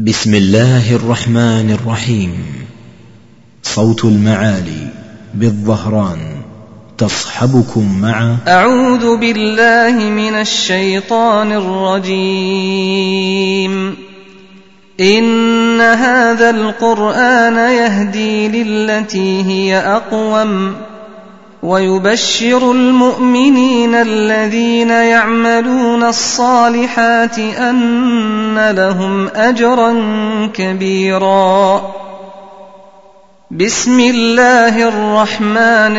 بسم الله الرحمن الرحيم. صوت المعالي بالظهران تصحبكم مع أعوذ بالله من الشيطان الرجيم. إن هذا القرآن يهدي للتي هي أقوم. ويبشر المؤمنين الذين يعملون الصالحات أن لهم أجرا كبيرا. بسم الله الرحمن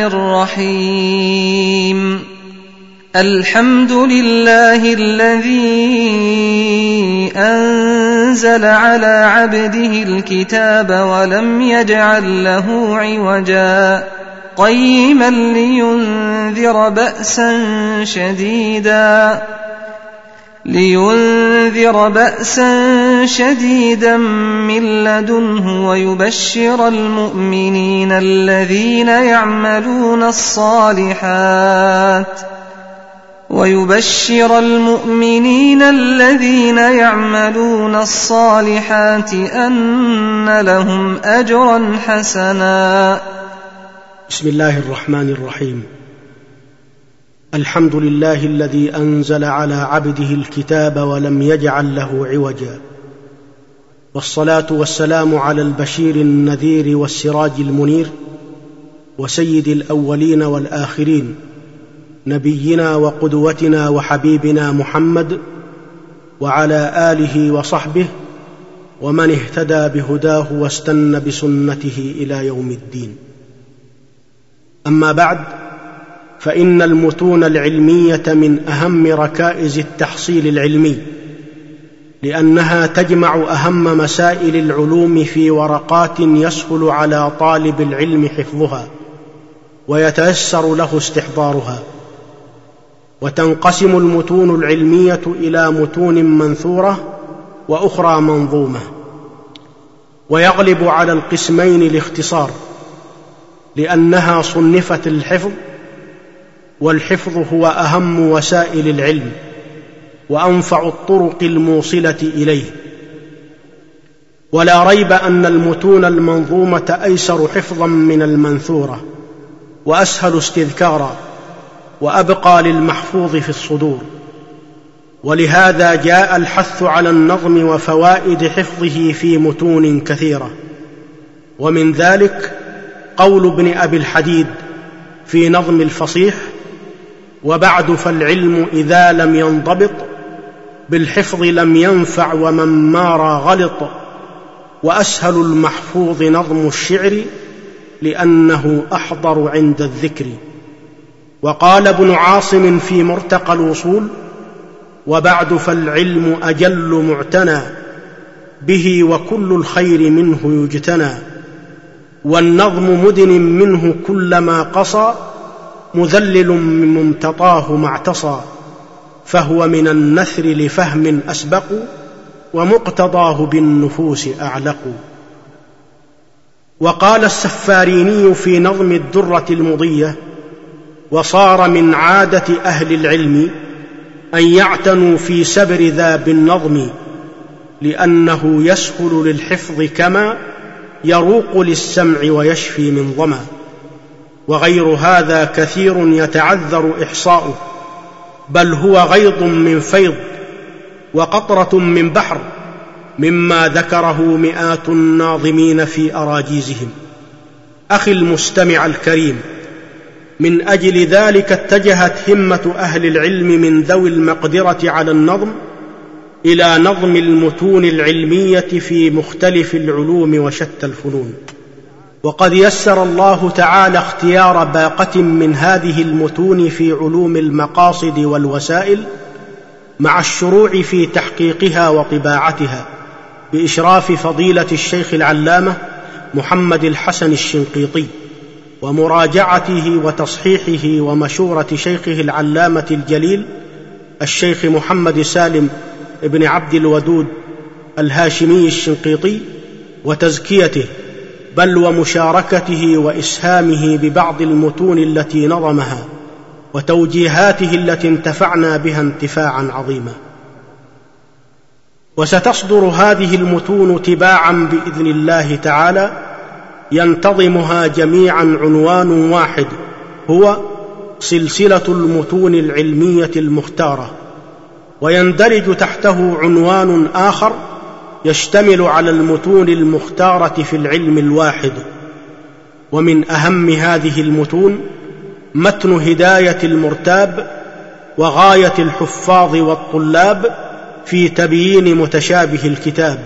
الرحيم. الحمد لله الذي أنزل على عبده الكتاب ولم يجعل له عوجاً. قيما لينذر بأسا شديدا. لينذر بأسا شديدا من لدنه ويبشر المؤمنين الذين يعملون الصالحات ويبشر المؤمنين الذين يعملون الصالحات أن لهم أجرا حسنا. بسم الله الرحمن الرحيم. الحمد لله الذي أنزل على عبده الكتاب ولم يجعل له عوجا. والصلاة والسلام على البشير النذير والسراج المنير وسيد الأولين والآخرين نبينا وقدوتنا وحبيبنا محمد وعلى آله وصحبه ومن اهتدى بهداه واستنى بسنته إلى يوم الدين. أما بعد فإن المتون العلمية من أهم ركائز التحصيل العلمي لأنها تجمع أهم مسائل العلوم في ورقات يسهل على طالب العلم حفظها ويتيسر له استحضارها. وتنقسم المتون العلمية إلى متون منثورة وأخرى منظومة. ويغلب على القسمين الاختصار. لأنها صنفت الحفظ والحفظ هو أهم وسائل العلم وأنفع الطرق الموصلة إليه. ولا ريب أن المتون المنظومة أيسر حفظا من المنثورة وأسهل استذكارا وأبقى للمحفوظ في الصدور. ولهذا جاء الحث على النظم وفوائد حفظه في متون كثيرة. ومن ذلك قول ابن أبي الحديد في نظم الفصيح وبعد فالعلم إذا لم ينضبط بالحفظ لم ينفع ومن مارى غلط وأسهل المحفوظ نظم الشعر لأنه أحضر عند الذكر. وقال ابن عاصم في مرتقى الوصول وبعد فالعلم أجل معتنى به وكل الخير منه يجتنى. والنظم مدن منه كلما قصى مذلل من ممتطاه ما اعتصى فهو من النثر لفهم أسبق ومقتضاه بالنفوس أعلق. وقال السفاريني في نظم الدرة المضية وصار من عادة أهل العلم أن يعتنوا في سبر ذا بالنظم لأنه يسهل للحفظ كما يروق للسمع ويشفي من ظمأ وغير هذا كثير يتعذر إحصاؤه بل هو غيض من فيض وقطرة من بحر مما ذكره مئات الناظمين في أراجيزهم. أخي المستمع الكريم من أجل ذلك اتجهت همة أهل العلم من ذوي المقدرة على النظم إلى نظم المتون العلمية في مختلف العلوم وشتى الفنون. وقد يسر الله تعالى اختيار باقة من هذه المتون في علوم المقاصد والوسائل مع الشروع في تحقيقها وطباعتها بإشراف فضيلة الشيخ العلامة محمد الحسن الشنقيطي ومراجعته وتصحيحه ومشورة شيخه العلامة الجليل الشيخ محمد سالم بن عبد الودود الهاشمي الشنقيطي وتزكيته بل ومشاركته وإسهامه ببعض المتون التي نظمها وتوجيهاته التي انتفعنا بها انتفاعا عظيما. وستصدر هذه المتون تباعا بإذن الله تعالى ينتظمها جميعا عنوان واحد هو سلسلة المتون العلمية المختارة. ويندرج تحته عنوان آخر يشتمل على المتون المختارة في العلم الواحد. ومن أهم هذه المتون متن هداية المرتاب وغاية الحفاظ والطلاب في تبيين متشابه الكتاب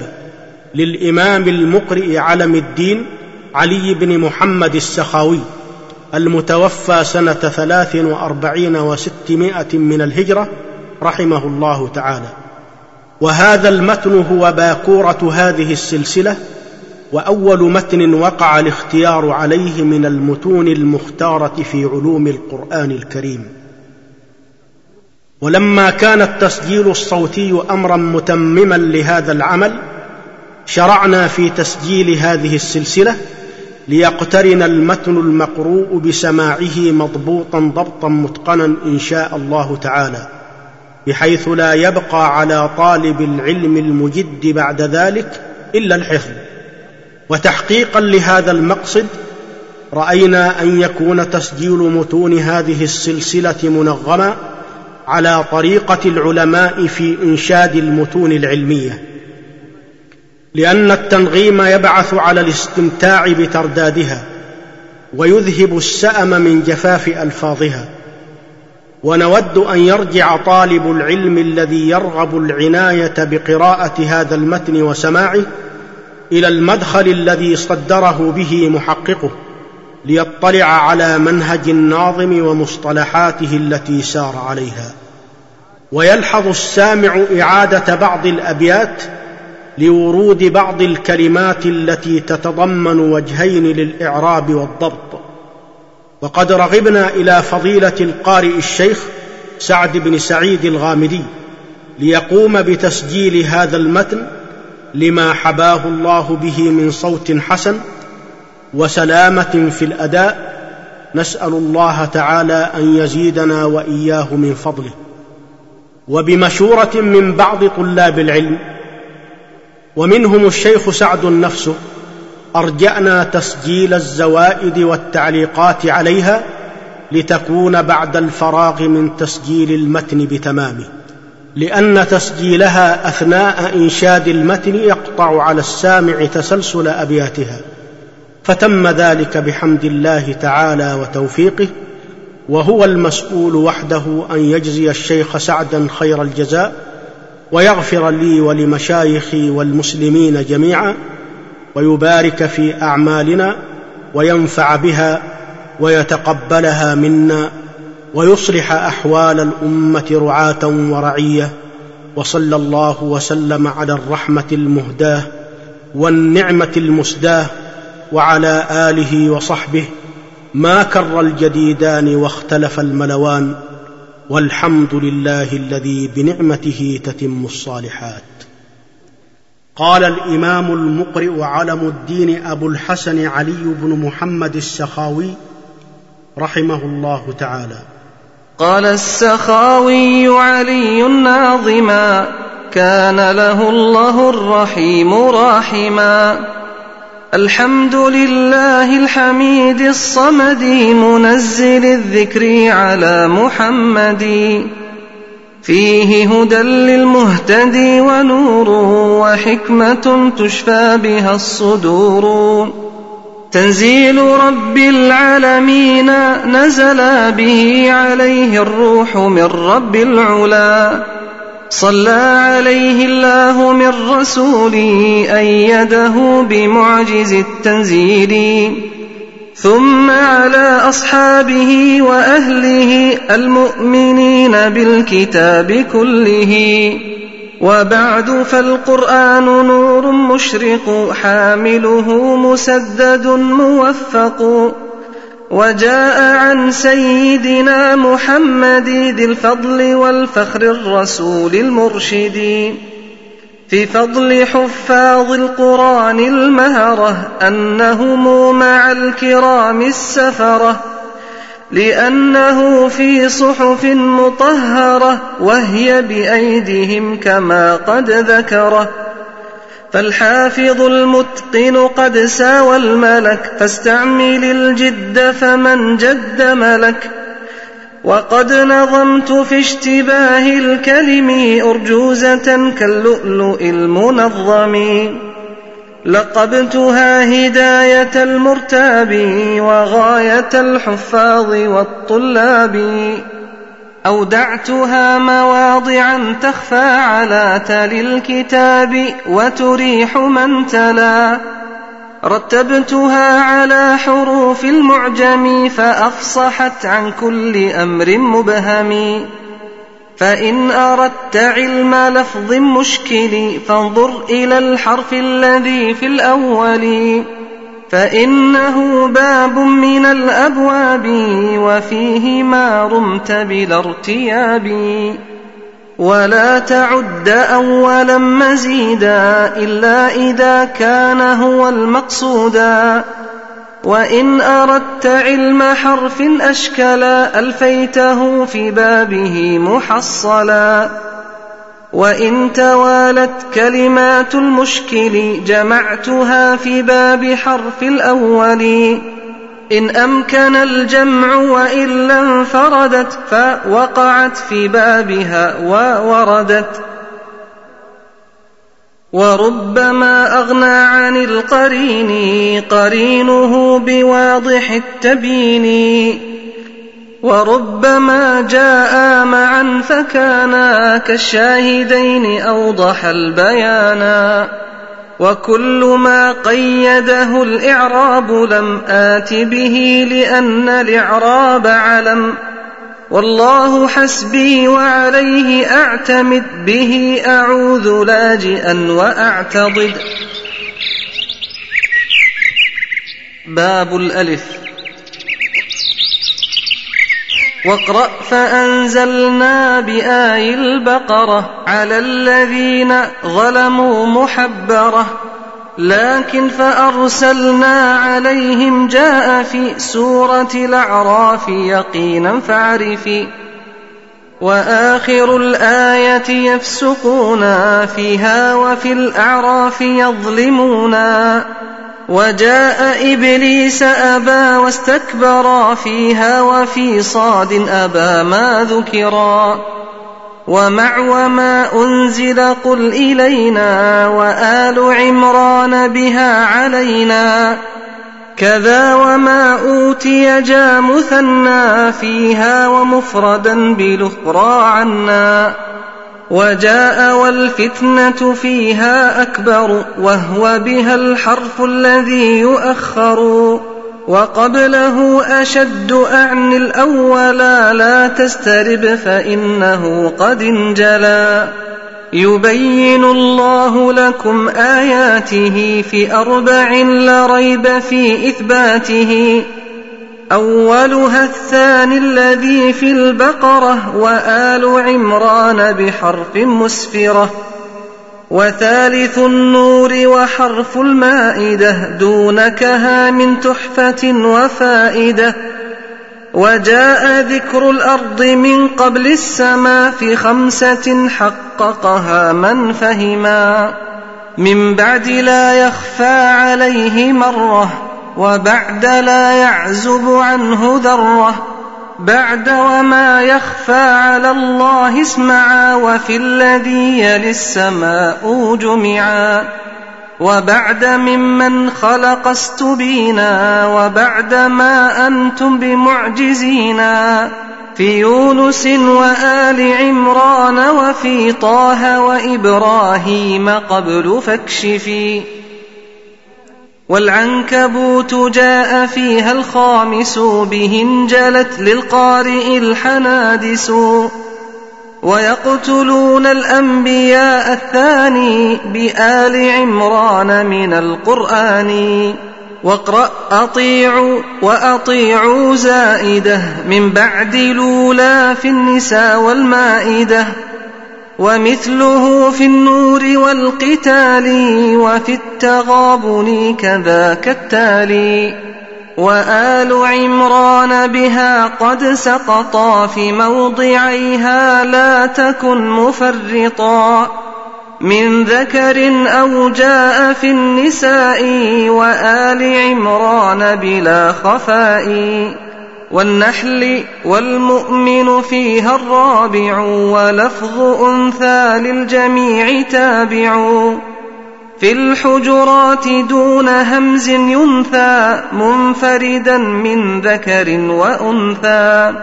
للإمام المقرئ علم الدين علي بن محمد السخاوي المتوفى سنة ثلاث وأربعين وستمائة من الهجرة رحمه الله تعالى. وهذا المتن هو باكورة هذه السلسلة وأول متن وقع الاختيار عليه من المتون المختارة في علوم القرآن الكريم. ولما كان التسجيل الصوتي أمرا متمما لهذا العمل شرعنا في تسجيل هذه السلسلة ليقترن المتن المقروء بسماعه مضبوطا ضبطا متقنا إن شاء الله تعالى. بحيث لا يبقى على طالب العلم المجد بعد ذلك إلا الحفظ. وتحقيقا لهذا المقصد رأينا أن يكون تسجيل متون هذه السلسلة منظما على طريقة العلماء في إنشاد المتون العلمية. لأن التنغيم يبعث على الاستمتاع بتردادها ويذهب السأم من جفاف ألفاظها. ونود أن يرجع طالب العلم الذي يرغب العناية بقراءة هذا المتن وسماعه إلى المدخل الذي صدره به محققه ليطلع على منهج الناظم ومصطلحاته التي سار عليها. ويلحظ السامع إعادة بعض الأبيات لورود بعض الكلمات التي تتضمن وجهين للإعراب والضبط. وقد رغبنا إلى فضيلة القارئ الشيخ سعد بن سعيد الغامدي ليقوم بتسجيل هذا المتن لما حباه الله به من صوت حسن وسلامة في الأداء. نسأل الله تعالى أن يزيدنا وإياه من فضله. وبمشورة من بعض طلاب العلم ومنهم الشيخ سعد نفسه ارجانا تسجيل الزوائد والتعليقات عليها لتكون بعد الفراغ من تسجيل المتن بتمامه لأن تسجيلها أثناء إنشاد المتن يقطع على السامع تسلسل أبياتها. فتم ذلك بحمد الله تعالى وتوفيقه وهو المسؤول وحده أن يجزي الشيخ سعدا خير الجزاء ويغفر لي ولمشايخي والمسلمين جميعا ويبارك في أعمالنا وينفع بها ويتقبلها منا ويصلح أحوال الأمة رعاة ورعية وصلى الله وسلم على الرحمة المهداة والنعمة المسداة وعلى آله وصحبه ما كر الجديدان واختلف الملوان والحمد لله الذي بنعمته تتم الصالحات قال الإمام المقرئ علم الدين أبو الحسن علي بن محمد السخاوي رحمه الله تعالى. قال السخاوي علي ناظما كان له الله الرحيم راحما. الحمد لله الحميد الصمد منزل الذكر على محمد. فيه هدى للمهتدي ونور وحكمة تشفى بها الصدور. تنزيل رب العالمين نزل به عليه الروح من رب العلا. صلى عليه الله من رسوله أيده بمعجز التنزيل. ثم على أصحابه وأهله المؤمنين بالكتاب كله. وبعد فالقرآن نور مشرق حامله مسدد موفق. وجاء عن سيدنا محمد ذي الفضل والفخر الرسول المرشد. في فضل حفاظ القرآن المهرة أنهم مع الكرام السفرة لأنه في صحف مطهرة وهي بأيديهم كما قد ذكره. فالحافظ المتقن قد ساوى الملك فاستعمل الجد فمن جد ملك. وقد نظمت في اشتباه الكلم أرجوزة كاللؤلؤ المنظم. لقبتها هداية المرتاب وغاية الحفاظ والطلاب. أودعتها مواضعا تخفى على تل الكتاب وتريح من تلا. رتبتها على حروف المعجم فأفصحت عن كل أمر مبهم. فإن أردت علم لفظ مشكل فانظر إلى الحرف الذي في الأول. فإنه باب من الأبواب وفيه ما رمت بلا ارتياب. ولا تعد أولا مزيدا إلا إذا كان هو المقصودا وإن أردت علم حرف أشكلا ألفيته في بابه محصلا. وإن توالت كلمات المشكل جمعتها في باب حرف الأول. إن أمكن الجمع وإلا انفردت فوقعت في بابها ووردت. وربما أغنى عن القرين قرينه بواضح التبين وربما جاء معا فكانا كالشاهدين أوضح البيانا وكل ما قيده الإعراب لم آت به لأن الإعراب علم. والله حسبي وعليه أعتمد به أعوذ لاجئا وأعتضد. باب الألف. واقرأ فأنزلنا بآي البقرة على الذين ظلموا محبرة. لكن فأرسلنا عليهم جاء في سورة الأعراف يقينا فاعرفي. وآخر الآية يفسقون فيها وفي الأعراف يظلمونا. وجاء إبليس أبى واستكبرا فيها وفي صاد أبى ما ذكرا ومع وما أنزل قل إلينا وآل عمران بها علينا كذا وما أوتي جا مثنى فيها ومفردا بالأخرى عنا وجاء والفتنة فيها أكبر وهو بها الحرف الذي يؤخر وقبله أشد أعني الأولى لا تسترب فإنه قد انجلى يبين الله لكم آياته في أربع لا ريب في إثباته أولها الثاني الذي في البقرة وآل عمران بحرف مسفرة وثالث النور وحرف المائدة دون كها من تحفة وفائدة وجاء ذكر الأرض من قبل السماء في خمسة حققها من فهما من بعد لا يخفى عليه مرة وبعد لا يعزب عنه ذرة بعد وما يخفى على الله اسمعا وفي الذي يلي السماء جمعا وبعد ممن خلق استبينا وبعد ما أنتم بمعجزينا في يونس وآل عمران وفي طه وإبراهيم قبل فاكشفي. والعنكبوت جاء فيها الخامس به انجلت للقارئ الحنادس. ويقتلون الأنبياء الثاني بآل عمران من القرآن. واقرأ أطيعوا وأطيعوا زائدة من بعد لولا في النساء والمائدة. ومثله في النور والقتال وفي التغابن كذاك التالي. وآل عمران بها قد سقطا في موضعيها لا تكن مفرطا. من ذكر أو جاء في النساء وآل عمران بلا خفاء. والنحل والمؤمن فيها الرابع ولفظ أنثى للجميع تابع. في الحجرات دون همز ينثى منفردا من ذكر وأنثى.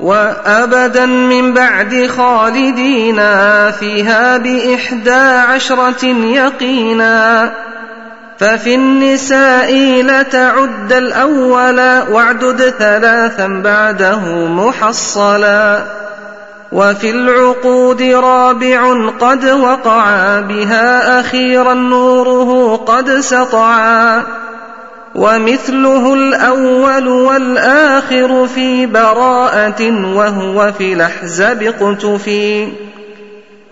وأبدا من بعد خالدينا فيها بإحدى عشرة يقينا. ففي النساء لتعد الأول واعدد ثلاثا بعده محصلا. وفي العقود رابع قد وقعا بها أخيرا نوره قد سطعا ومثله الأول والآخر في براءة وهو في الأحزاب اقتفي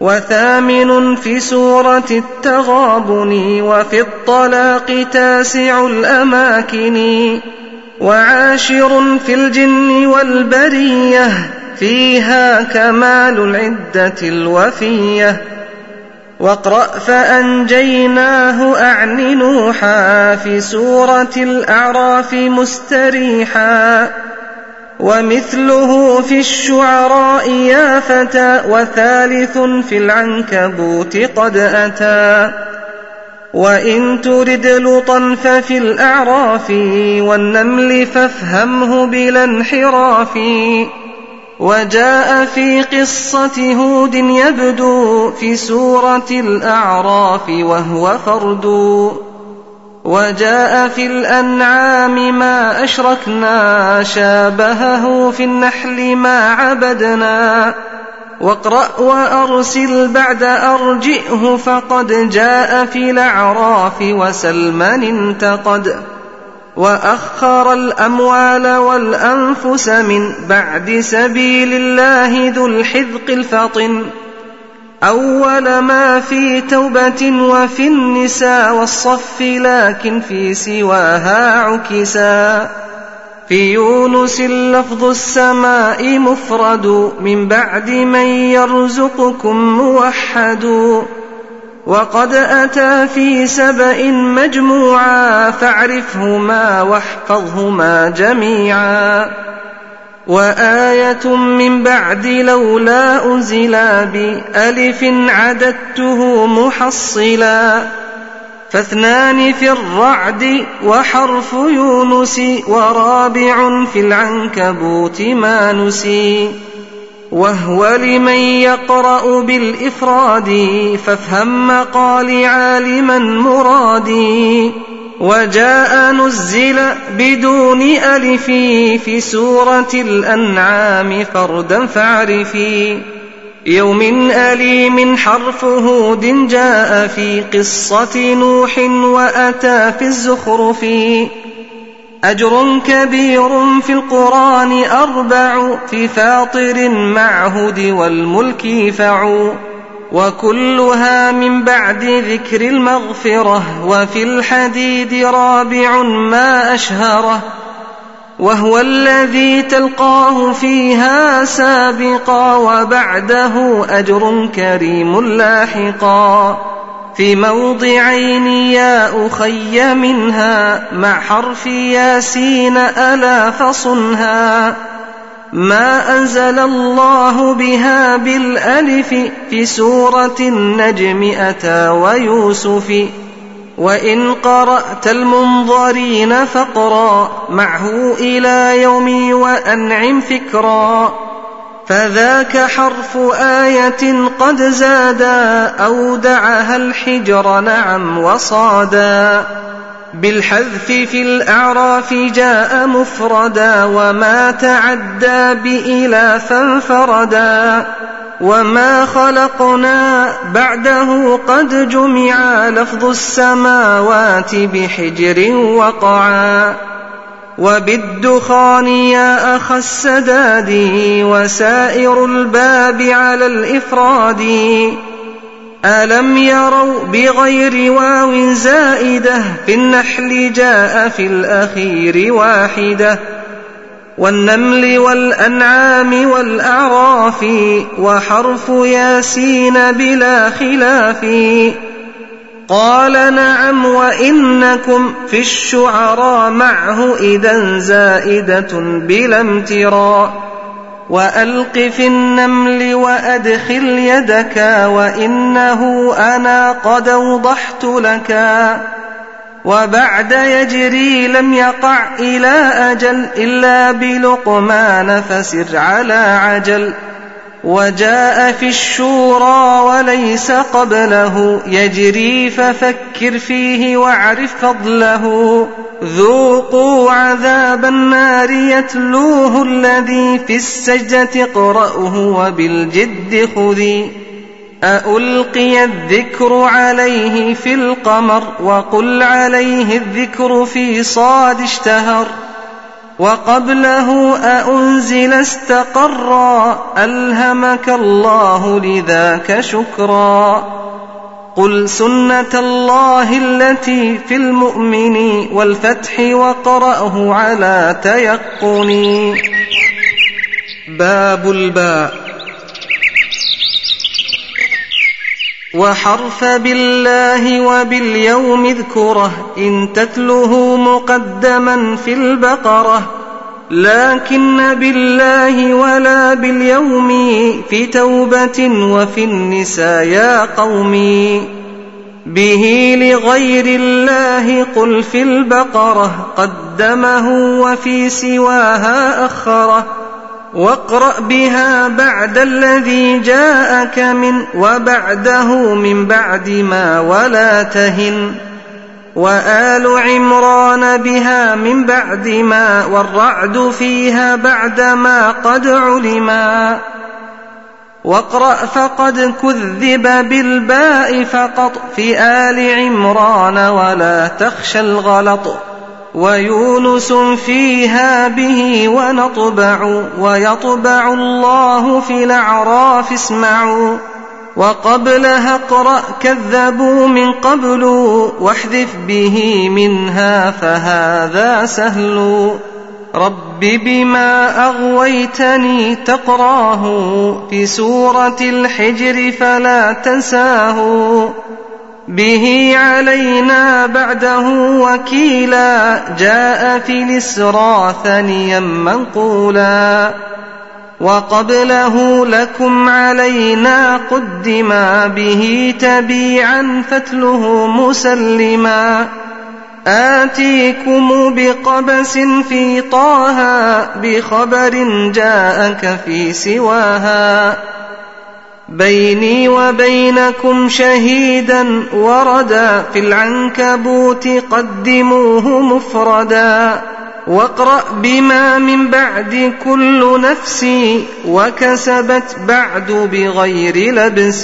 وثامن في سورة التغابن وفي الطلاق تاسع الأماكن وعاشر في الجن والبرية فيها كمال العدة الوفية. واقرأ فأنجيناه أعن نوحا في سورة الأعراف مستريحا. ومثله في الشعراء يا فتى وثالث في العنكبوت قد أتى. وإن ترد لطا ففي الأعراف والنمل فافهمه بلا انحراف. وجاء في قصة هود يبدو في سورة الأعراف وهو فرد وجاء في الأنعام ما أشركنا شابهه في النحل ما عبدنا. واقرأ وأرسل بعد أرجئه فقد جاء في الأعراف وسلمان انتقد. وأخر الأموال والأنفس من بعد سبيل الله ذو الحذق الفطن. أول ما في توبة وفي النساء والصف لكن في سواها عكسا. في يونس لفظ السماء مفرد من بعد من يرزقكم موحد. وقد أتى في سبأ مجموعا فاعرفهما واحفظهما جميعا. وآية من بعد لولا أنزلا بألف عددته محصلا فاثنان في الرعد وحرف يونس ورابع في العنكبوت ما نسي وهو لمن يقرأ بالإفراد فافهم مقال عالما مرادي وجاء نزل بدون ألف في سورة الأنعام فردا فاعرفي يوم أليم حرف هود جاء في قصة نوح وأتى في الزخرف. أجر كبير في القرآن أربع في فاطر معهد والملك فعوا. وكلها من بعد ذكر المغفرة وفي الحديد رابع ما أشهره وهو الذي تلقاه فيها سابقا وبعده أجر كريم لاحقا. في موضعين يا أخي منها مع حرف ياسين ألا فصنها. ما أنزل الله بها بالألف في سورة النجم أتى ويوسف. وإن قرأت المنظرين فقرا معه إلى يوم وأنعم فكرا. فذاك حرف آية قد زادا أودعها الحجر نعم وصادا. بالحذف في الأعراف جاء مفردا وما تعدى بإلى فانفردا وما خلقنا بعده قد جمع لفظ السماوات بحجر وقعا وبالدخان يا أخ السداد وسائر الباب على الإفراد ألم يروا بغير واو زائدة في النحل جاء في الأخير واحدة والنمل والأنعام والأعراف وحرف ياسين بلا خلاف قال نعم وإنكم في الشعراء معه إذا زائدة بلا امتراء وألق في النمل وأدخل يدك وإنه أنا قد أوضحت لك. وبعد يجري لم يقع إلى أجل إلا بلقمان فسر على عجل. وجاء في الشورى وليس قبله. يجري ففكر فيه واعرف فضله. ذوقوا عذاب النار يتلوه الذي في السجدة اقرأه وبالجد خذي. ألقي الذكر عليه في القمر وقل عليه الذكر في صاد اشتهر. وقبله أأنزل استقرا ألهمك الله لذاك شكرا. قل سنة الله التي في المؤمن والفتح وقرأه على تيقن باب الباء. وحرف بالله وباليوم اذكره إن تتله مقدما في البقرة. لكن بالله ولا باليوم في توبة وفي النساء يا قومي به لغير الله قل في البقرة قدمه وفي سواها أخرة. واقرأ بها بعد الذي جاءك من وبعده من بعد ما ولا تهن. وآل عمران بها من بعد ما والرعد فيها بعد ما قد علما. واقرأ فقد كذب بالباء فقط في آل عمران ولا تخشى الغلط. ويونس فيها به ونطبع ويطبع الله في الأعراف اسمعوا وقبلها اقرأ كذبوا من قبل واحذف به منها فهذا سهل رب بما أغويتني تقراه في سورة الحجر فلا تنساه به علينا بعده وكيلا جاء في الإسرى ثنيا منقولا وقبله لكم علينا قدما به تبيعا فتله مسلما آتيكم بقبس في طه بخبر جاءك في سواها بيني وبينكم شهيدا وردا في العنكبوت قدموه مفردا واقرأ بما من بعد كل نفس وكسبت بعد بغير لبس.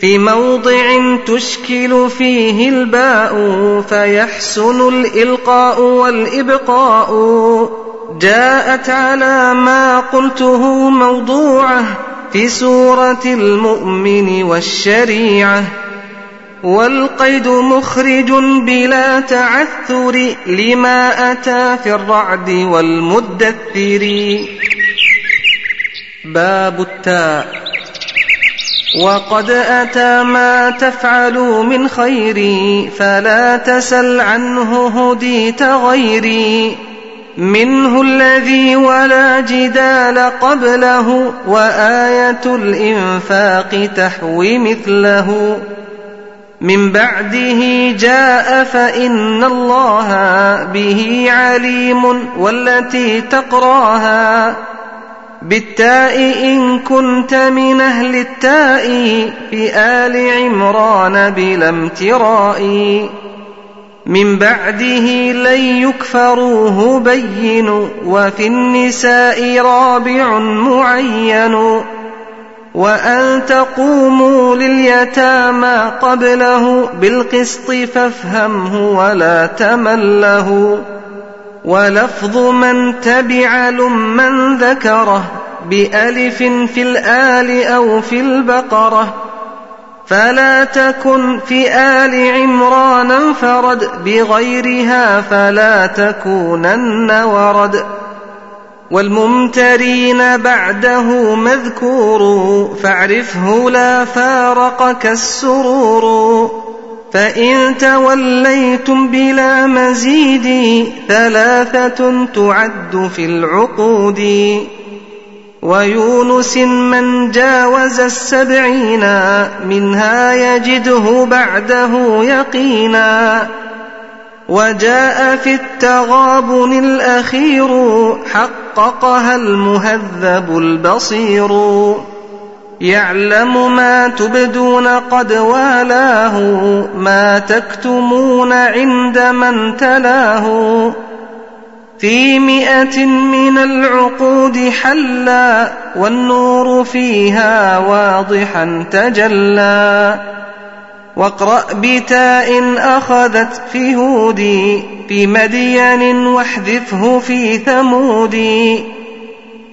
في موضع تشكل فيه الباء فيحسن الإلقاء والإبقاء. جاءت على ما قلته موضوعه في سورة المؤمن والشريعة والقيد مخرج بلا تعثر لما أتى في الرعد والمدثر. باب التاء. وقد أتى ما تفعلوا من خير فلا تسل عنه هديت غيري. منه الذي ولا جدال قبله وآية الإنفاق تحوي مثله. من بعده جاء فإن الله به عليم والتي تقراها. بالتاء إن كنت من أهل التاء في آل عمران بلا امتراء. من بعده لن يكفروه بين وفي النساء رابع معين. وأن تقوموا لليتامى قبله بالقسط فافهمه ولا تمله. ولفظ من تبع لمن ذكره بألف في الآل أو في البقرة فلا تكن في آل عمران انفرد بغيرها فلا تكونن ورد. والممترين بعده مذكور فاعرفه لا فارقك السرور فإن توليتم بلا مزيد ثلاثة تعد في العقود. ويونس من جاوز السبعين منها يجده بعده يقينا وجاء في التغابن الأخير حققها المهذب البصير. يعلم ما تبدون قد والاه ما تكتمون عند من تلاه. في مئة من العقود حلا والنور فيها واضحا تجلى. واقرأ بتاء أخذت في هودي في مدين واحذفه في ثمودي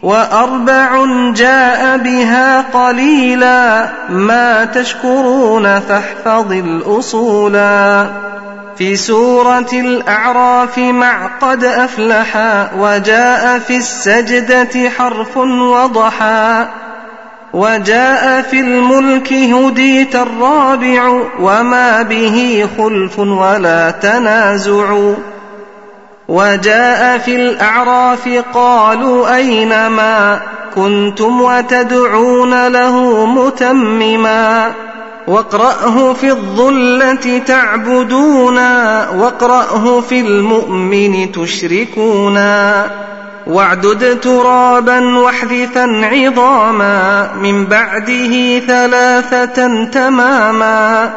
وأربع جاء بها قليلا ما تشكرون فاحفظ الأصولا. في سورة الأعراف مع قد أفلحا وجاء في السجدة حرف وضحا وجاء في الملك هديت الرابع وما به خلف ولا تنازع وجاء في الأعراف قالوا أينما كنتم وتدعون له متمما واقرأه في الظلة تعبدونا واقرأه في المؤمن تشركونا. واعدد ترابا واحذفا عظاما من بعده ثلاثة تماما.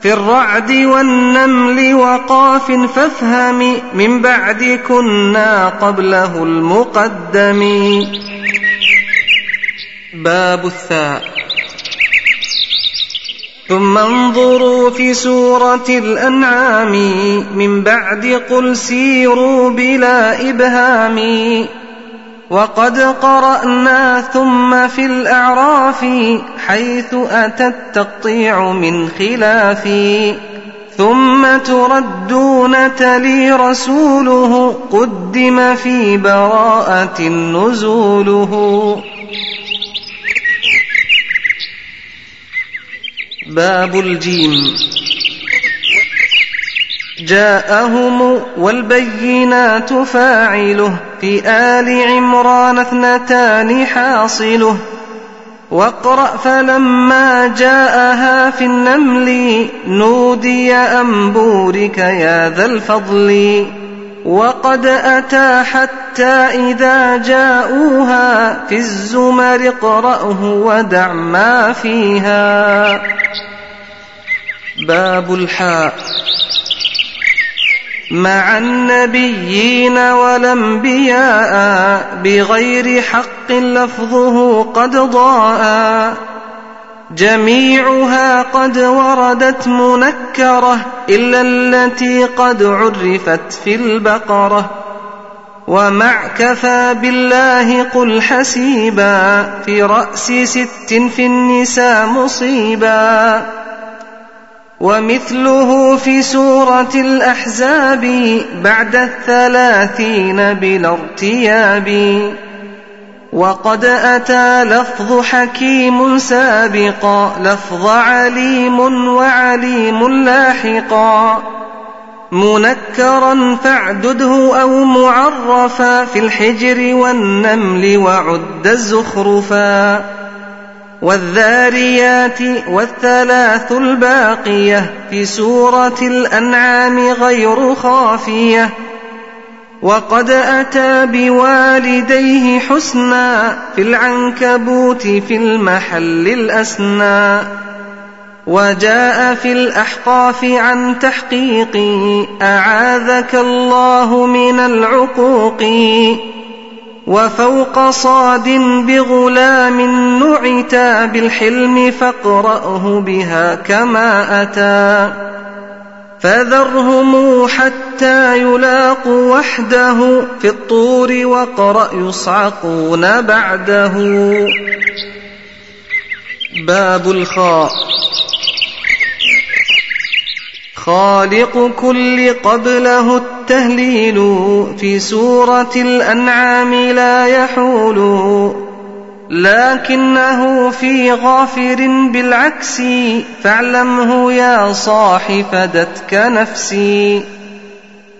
في الرعد والنمل وقاف فافهم من بعد كنا قبله المقدم. باب الثاء. ثم انظروا في سورة الأنعام من بعد قل سيروا بلا إبهام وقد قرأنا ثم في الأعراف حيث أتى التقطيع من خلاف ثم تردون تلي رسوله قدم في براءة نزوله باب الجيم. جاءهم والبينات فاعله في آل عمران اثنتان حاصله. واقرأ فلما جاءها في النمل نودي أن بورك يا ذا الفضل. وقد أتى حتى إذا جاءوها في الزمر اقرأه ودع ما فيها. باب الحاء. مع النبيين والأنبياء بغير حق لفظه قد ضاء. جميعها قد وردت منكرة إلا التي قد عرفت في البقرة. ومع كفى بالله قل حسيبا في رأس ست في النساء مصيبا. ومثله في سورة الأحزاب بعد الثلاثين بلا ارتياب. وقد أتى لفظ حكيم سابقا لفظ عليم وعليم لاحقا. منكرا فاعدده أو معرفا في الحجر والنمل وعد الزخرفا. والذاريات والثلاث الباقية في سورة الأنعام غير خافية. وقد أتى بوالديه حسنا في العنكبوت في المحل الأسنى وجاء في الأحقاف عن تحقيق أعاذك الله من العقوق وفوق صاد بغلام نعتا بالحلم فاقرأه بها كما أتى. فذرهم حتى يلاقوا وحده في الطور وقرأ يصعقون بعده. باب الخاء خالق كل قبله التهليل في سورة الأنعام لا يحول. لكنه في غافر بالعكس فاعلمه يا صاح فدتك نفسي.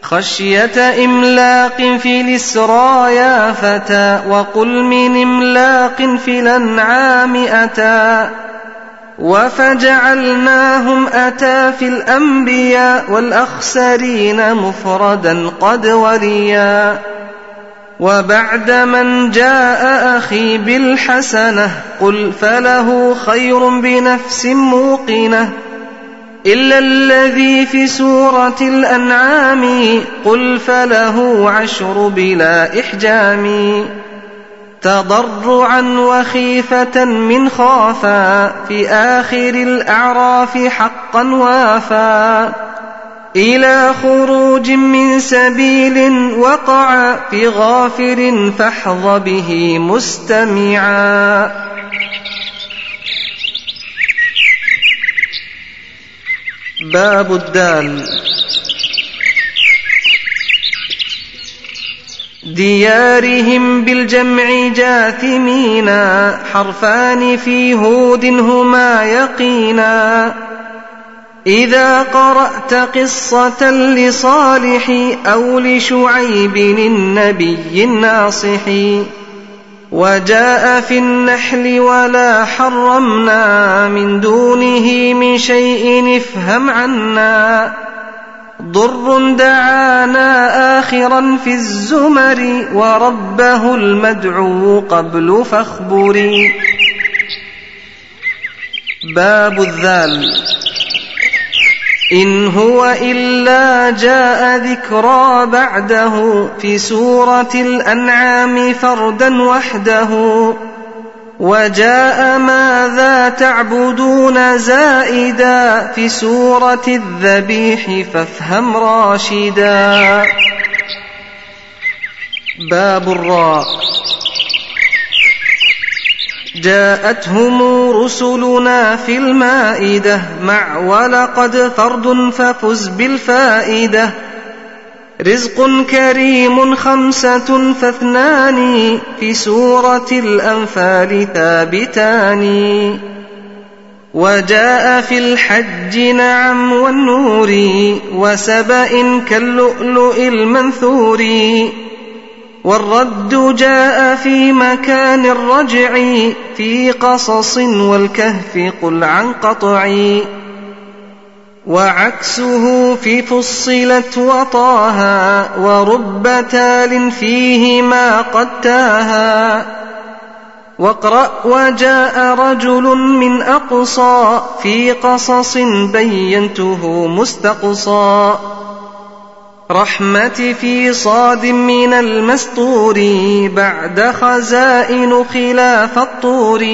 خشية إملاق في الإسرى يا فتى وقل من إملاق في الأنعام أتى. وفجعلناهم أتى في الأنبياء والأخسرين مفردا قد وريا. وبعد من جاء أخي بالحسنة قل فله خير بنفس موقنة إلا الذي في سورة الأنعام قل فله عشر بلا إحجام تضرعا وخيفة من خافا في آخر الأعراف حقا وافا إلى خروج من سبيل وقع في غافر فاحظ به مستمعا. باب الدال. ديارهم بالجمع جاثمين حرفان في هود هما يقينا. إذا قرأت قصة لصالح أو لشعيب النبي الناصح وجاء في النحل ولا حرمنا من دونه من شيء افهم عنا. ضر دعانا آخرا في الزمر وربه المدعو قبل فاخبري باب الذال. إن هو إلا جاء ذكرى بعده في سورة الأنعام فردا وحده. وجاء ماذا تعبدون زائدا في سورة الذبيح فافهم راشدا. باب الراء. جاءتهم رسلنا في المائدة مع ولقد فرد ففز بالفائدة. رزق كريم خمسة فاثنان في سورة الأنفال ثابتان. وجاء في الحج نعم والنور وسبأ كاللؤلؤ المنثور. والرد جاء في مكان الرجع في قصص والكهف قل عن قطعي وعكسه في فصلت وطاها ورب تال فيهما قد تاها واقرأ وجاء رجل من أقصى في قصص بينته مستقصى رحمة في صاد من المستور بعد خزائن خلاف الطور.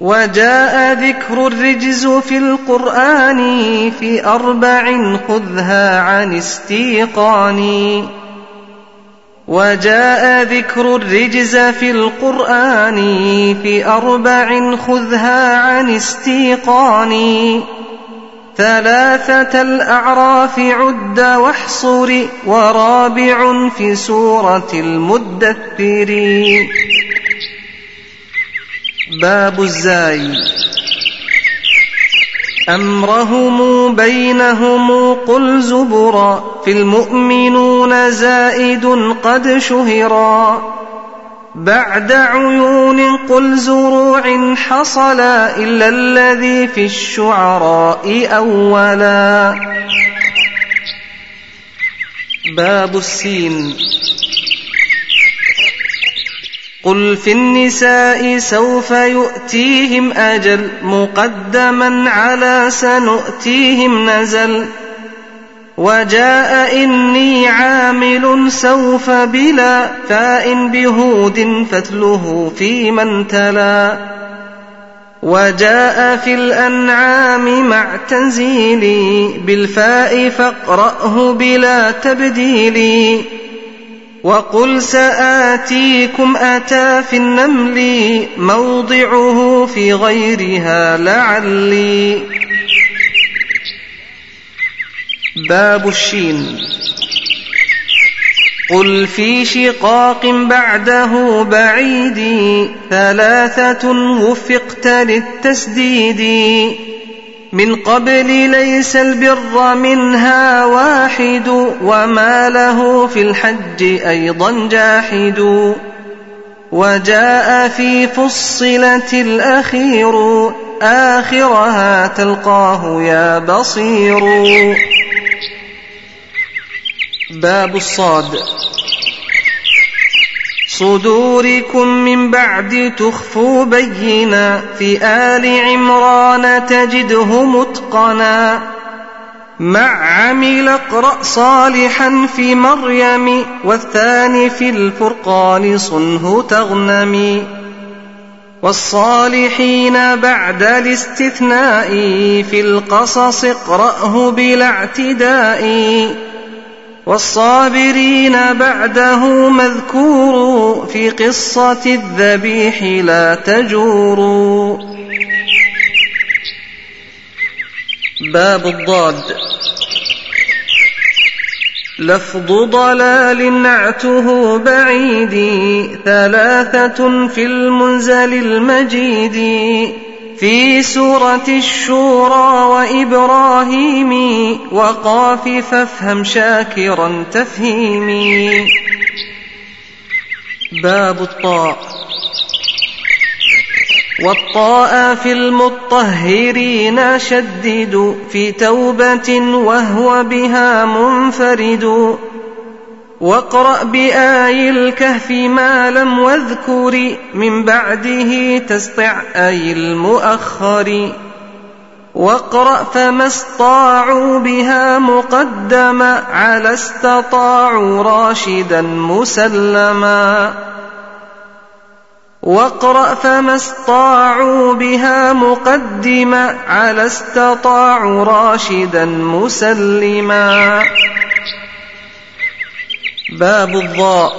وجاء ذكر الرجز في القرآن في أربع خذها عن استيقان. وجاء ذكر الرجز في القرآن في أربع خذها عن استيقان. ثلاثة الأعراف عد واحصر ورابع في سورة المدثر. باب الزاي. أمرهم بينهم قل زبرا في المؤمنون زائد قد شهرا. بعد عيون قل زروع حصل إلا الذي في الشعراء أولا. باب السين. قل في النساء سوف يؤتيهم أجل مقدما على سنؤتيهم نزل. وجاء إني عامل سوف بلا فاء بهود فتله في من تلا. وجاء في الأنعام مع تنزيلي بالفاء فاقرأه بلا تبديل. وقل سآتيكم أتى في النمل موضعه في غيرها لعلي. باب الشين. قل في شقاق بعده بعيد ثلاثة وفقت للتسديد. من قبل ليس البر منها واحد وما له في الحج أيضا جاحد. وجاء في فصلة الأخير آخرها تلقاه يا بصير. باب الصاد. صدوركم من بعد تخفوا بينا. في آل عمران تجده متقنا. مع عمل اقرأ صالحا في مريم. والثاني في الفرقان صنه تغنمي والصالحين بعد الاستثناء في القصص اقرأه بلا اعتداء. والصابرين بعده مذكور في قصة الذبيح لا تجور. باب الضاد. لفظ ضلال نعته بعيد ثلاثة في المنزل المجيد. في سورة الشورى وإبراهيم وقاف فافهم شاكرا تفهيمي. باب الطاء. والطاء في المطهرين شدد في توبة وهو بها منفرد. واقرأ بآي الكهف ما لم واذكر من بعده تسطع آي المؤخر واقرأ فما استطاعوا بها مقدما على استطاعوا راشدا مسلما واقرأ فما استطاعوا بها مقدما على استطاعوا راشدا مسلما باب الضاء.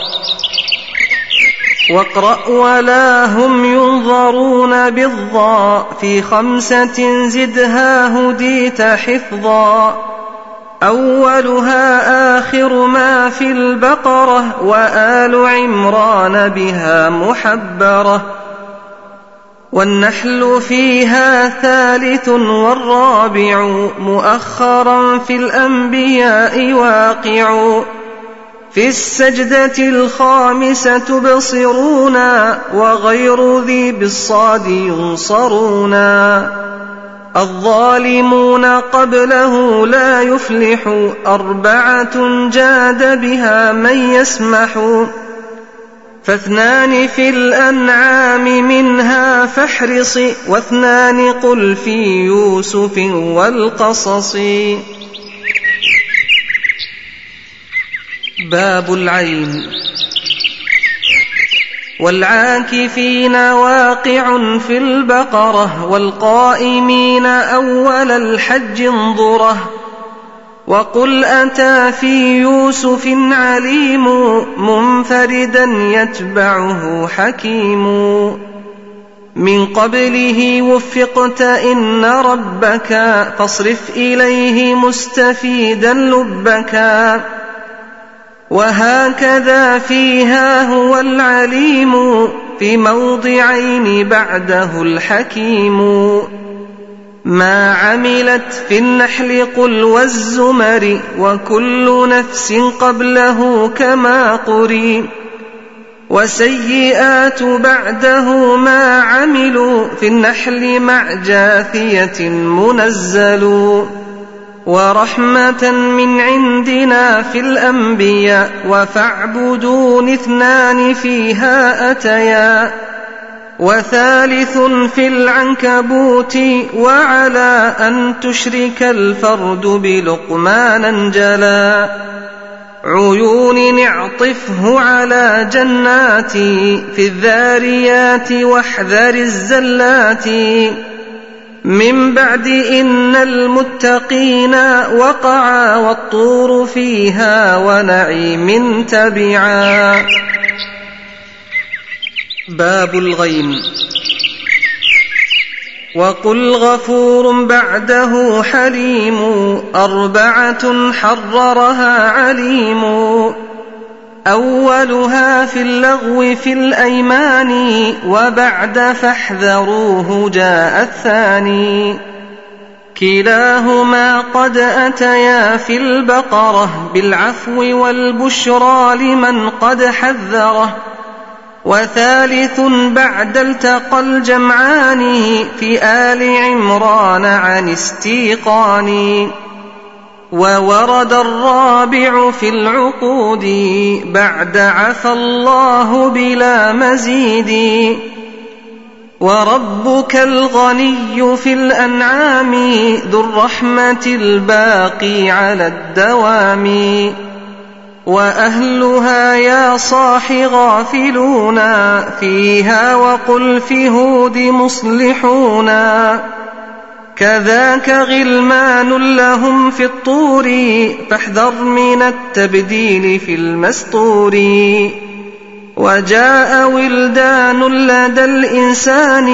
واقرأ ولا هم ينظرون بالضاء. في خمسة زدها هديت حفظا. أولها آخر ما في البقرة وآل عمران بها محبرة. والنحل فيها ثالث والرابع مؤخرا في الأنبياء واقع. في السجدة الخامسة تبصرونا وغير ذي بالصاد ينصرونا. الظالمون قبله لا يفلح أربعة جاد بها من يسمح. فاثنان في الأنعام منها فاحرص واثنان قل في يوسف والقصص. باب العين. والعاكفين واقع في البقرة والقائمين أول الحج انظرة. وقل أتى في يوسف عليم منفردا يتبعه حكيم. من قبله وفقت إن ربك فاصرف إليه مستفيدا لبكا. وهكذا فيها هو العليم في موضعين بعده الحكيم. ما عملت في النحل قل والزمر وكل نفس قبله كما قري. وسيئات بعده ما عملوا في النحل مع جاثية منزل. ورحمة من عندنا في الأنبياء وفاعبدون اثنان فيها أتيا. وثالث في العنكبوت وعلى أن تشرك الفرد بلقمان جلا عيون اعطفه على جناتي في الذاريات واحذر الزلات. من بعد إن المتقين وقعا والطور فيها ونعيم تبعا. باب الغيم. وقل غفور بعده حليم أربعة حررها عليم. أولها في اللغو في الأيمان وبعد فاحذروه جاء الثاني كلاهما قد أتيا في البقرة بالعفو والبشرى لمن قد حذره. وثالث بعد التقى الجمعان في آل عمران عن استيقان. وورد الرابع في العقود بعد عفى الله بلا مزيد. وربك الغني في الأنعام ذو الرحمة الباقي على الدوام. وأهلها يا صاح غافلون فيها وقل في هود مصلحون. كذاك غلمان لهم في الطور فاحذر من التبديل في المستور وجاء ولدان لدى الإنسان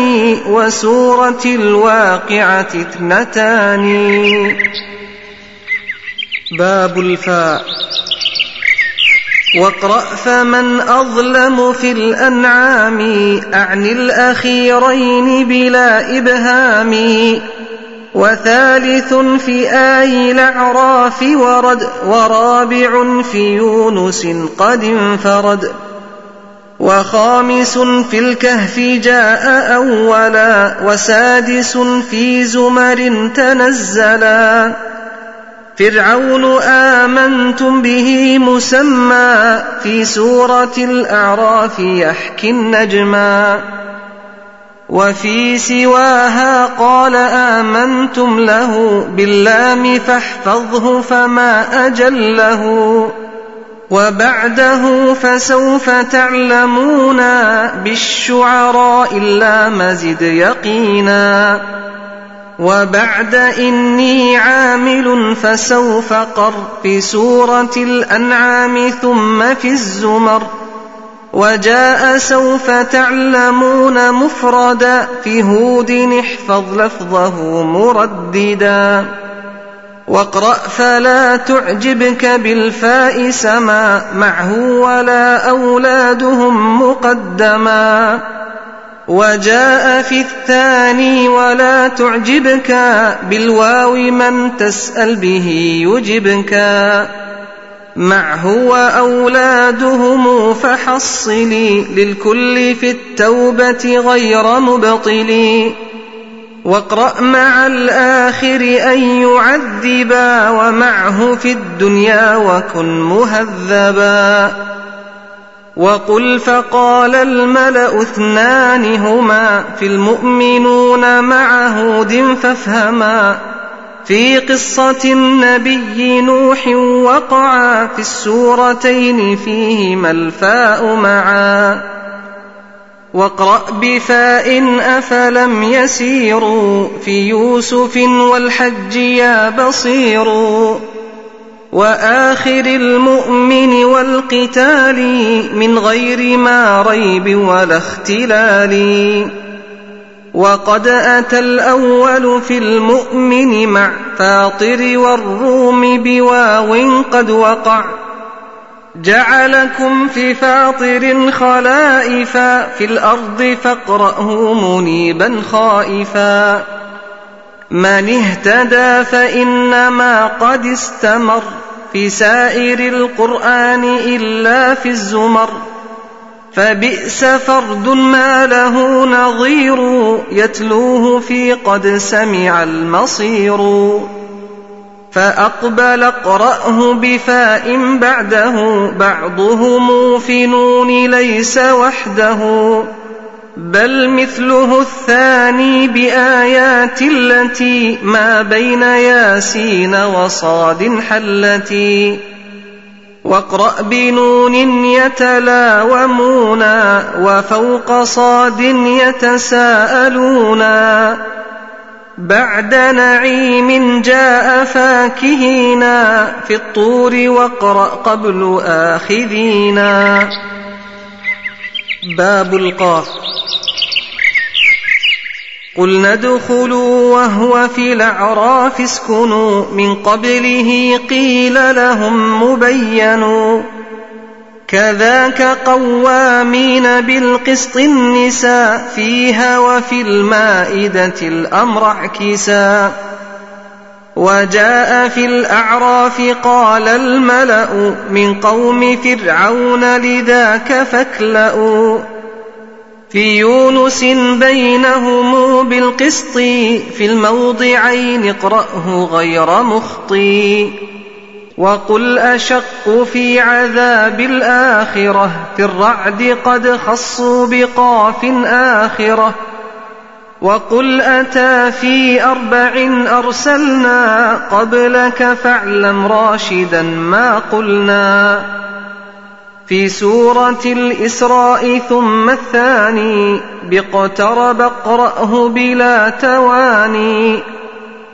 وسورة الواقعة اثنتان. باب الفاء. واقرأ فمن أظلم في الأنعام أعني الأخيرين بلا إبهام. وثالث في آي الأعراف ورد ورابع في يونس قد انفرد. وخامس في الكهف جاء أولا وسادس في زمر تنزلا. فرعون آمنتم به مسمى في سورة الأعراف يحكي النجما وفي سواها قال آمنتم له باللام فاحفظه فما أجله وبعده فسوف تعلمون بالشعراء إلا مزد يقينا وبعد إني عامل فسوف قر في سورة الأنعام ثم في الزمر وجاء سوف تعلمون مفردا في هود احفظ لفظه مرددا واقرأ فلا تعجبك بالفاء سما معه ولا أولادهم مقدما وجاء في الثاني ولا تعجبك بالواو من تسأل به يجبك معه وأولادهم فحصلي للكل في التوبة غير مبطلي واقرأ مع الآخر أن يعذبا ومعه في الدنيا وكن مهذبا. وقل فقال الملأ اثنان هما في المؤمنون مع هود فافهما. في قصة النبي نوح وقعا في السورتين فيهما الفاء معا. واقرأ بفاء أفلم يسيروا في يوسف والحج يا بصير. وآخر المؤمن والقتال من غير ما ريب ولا اختلال. وقد أتى الأول في المؤمن مع فاطر والروم بواو قد وقع. جعلكم في فاطر خلائفا في الأرض فاقرأه منيبا خائفا. من اهتدى فإنما قد استمر في سائر القرآن إلا في الزمر. فبئس فرد ما له نظير يتلوه في قد سمع المصير. فأقبل اقرأه بفاء بعده بعضهم في نون ليس وحده. بل مثله الثاني بآيات التي ما بين ياسين وصاد حلتي. واقرأ بنون يتلاومون وفوق صاد يتساءلون بعد نعيم جاء فاكهينا في الطور واقرأ قبل آخذينا. باب القاف. قلنا ادخلوا وهو في الأعراف اسكنوا. من قبله قيل لهم مبينوا. كذاك قوامين بالقسط النساء فيها وفي المائدة الأمر اعكسا. وجاء في الأعراف قال الملأ من قوم فرعون لذاك فاكلأوا. في يونس بينهم بالقسط في الموضعين اقرأه غير مخطي وقل أشق في عذاب الآخرة في الرعد قد خصوا بقاف آخرة. وقل أتى في أربع أرسلنا قبلك فاعلم راشدا ما قلنا. في سورة الإسراء ثم الثاني باقترب اقرأه بلا تواني.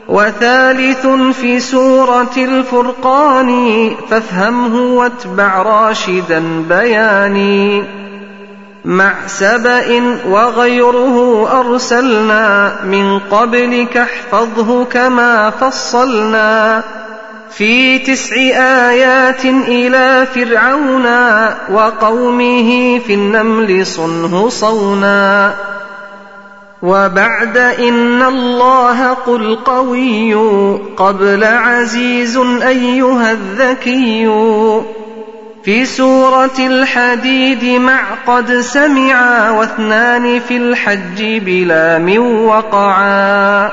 وثالث في سورة الفرقان فافهمه واتبع راشدا بياني. مع سبأ وغيره أرسلنا من قبلك احفظه كما فصلنا. في تسع آيات إلى فرعون وقومه في النمل صنه صونا. وبعد إن الله قل قوي قبل عزيز أيها الذكي. في سورة الحديد مع قد سمعا واثنان في الحج بلا من وقعا.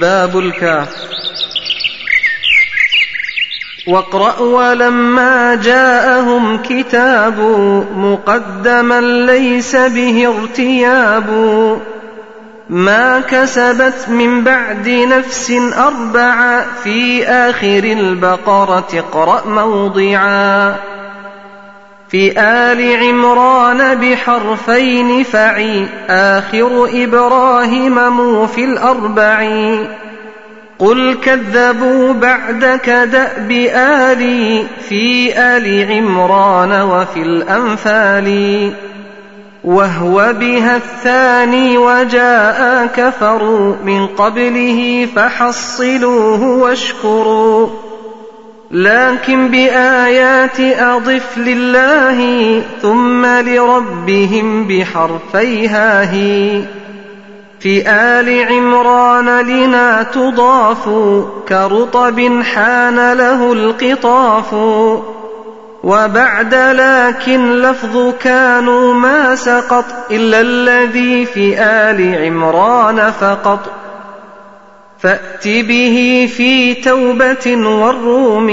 باب الكاف. واقرأ ولما جاءهم كتاب مقدما ليس به ارتياب. ما كسبت من بعد نفس أربعا في آخر البقرة اقرأ موضعا. في آل عمران بحرفين فعي. آخر إبراهيم مو في الأربعين قل كذبوا بعدك دأب آلي في آل عمران وفي الأنفال. وهو بها الثاني وجاء كفروا من قبله فحصلوه واشكروا. لكن بآيات أضف لله ثم لربهم بحرفيها هي. في آل عمران لنا تضاف كرطب حان له القطاف. وبعد لكن لفظ كانوا ما سقط إلا الذي في آل عمران فقط. فأت به في توبة والروم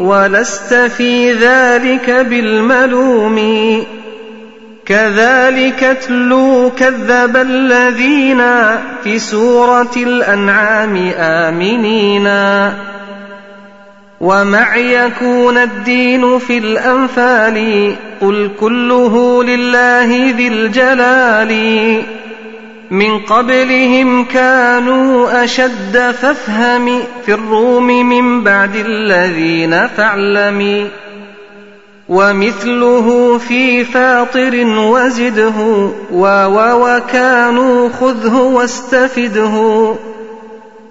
ولست في ذلك بالملوم. كذلك تلو كذب الذين في سورة الأنعام آمنين. ومع يكون الدين في الأنفال قل كله لله ذي الجلال. من قبلهم كانوا أشد فافهم في الروم من بعد الذين فاعلم. ومثله في فاطر وزده واو وكانوا خذه واستفده.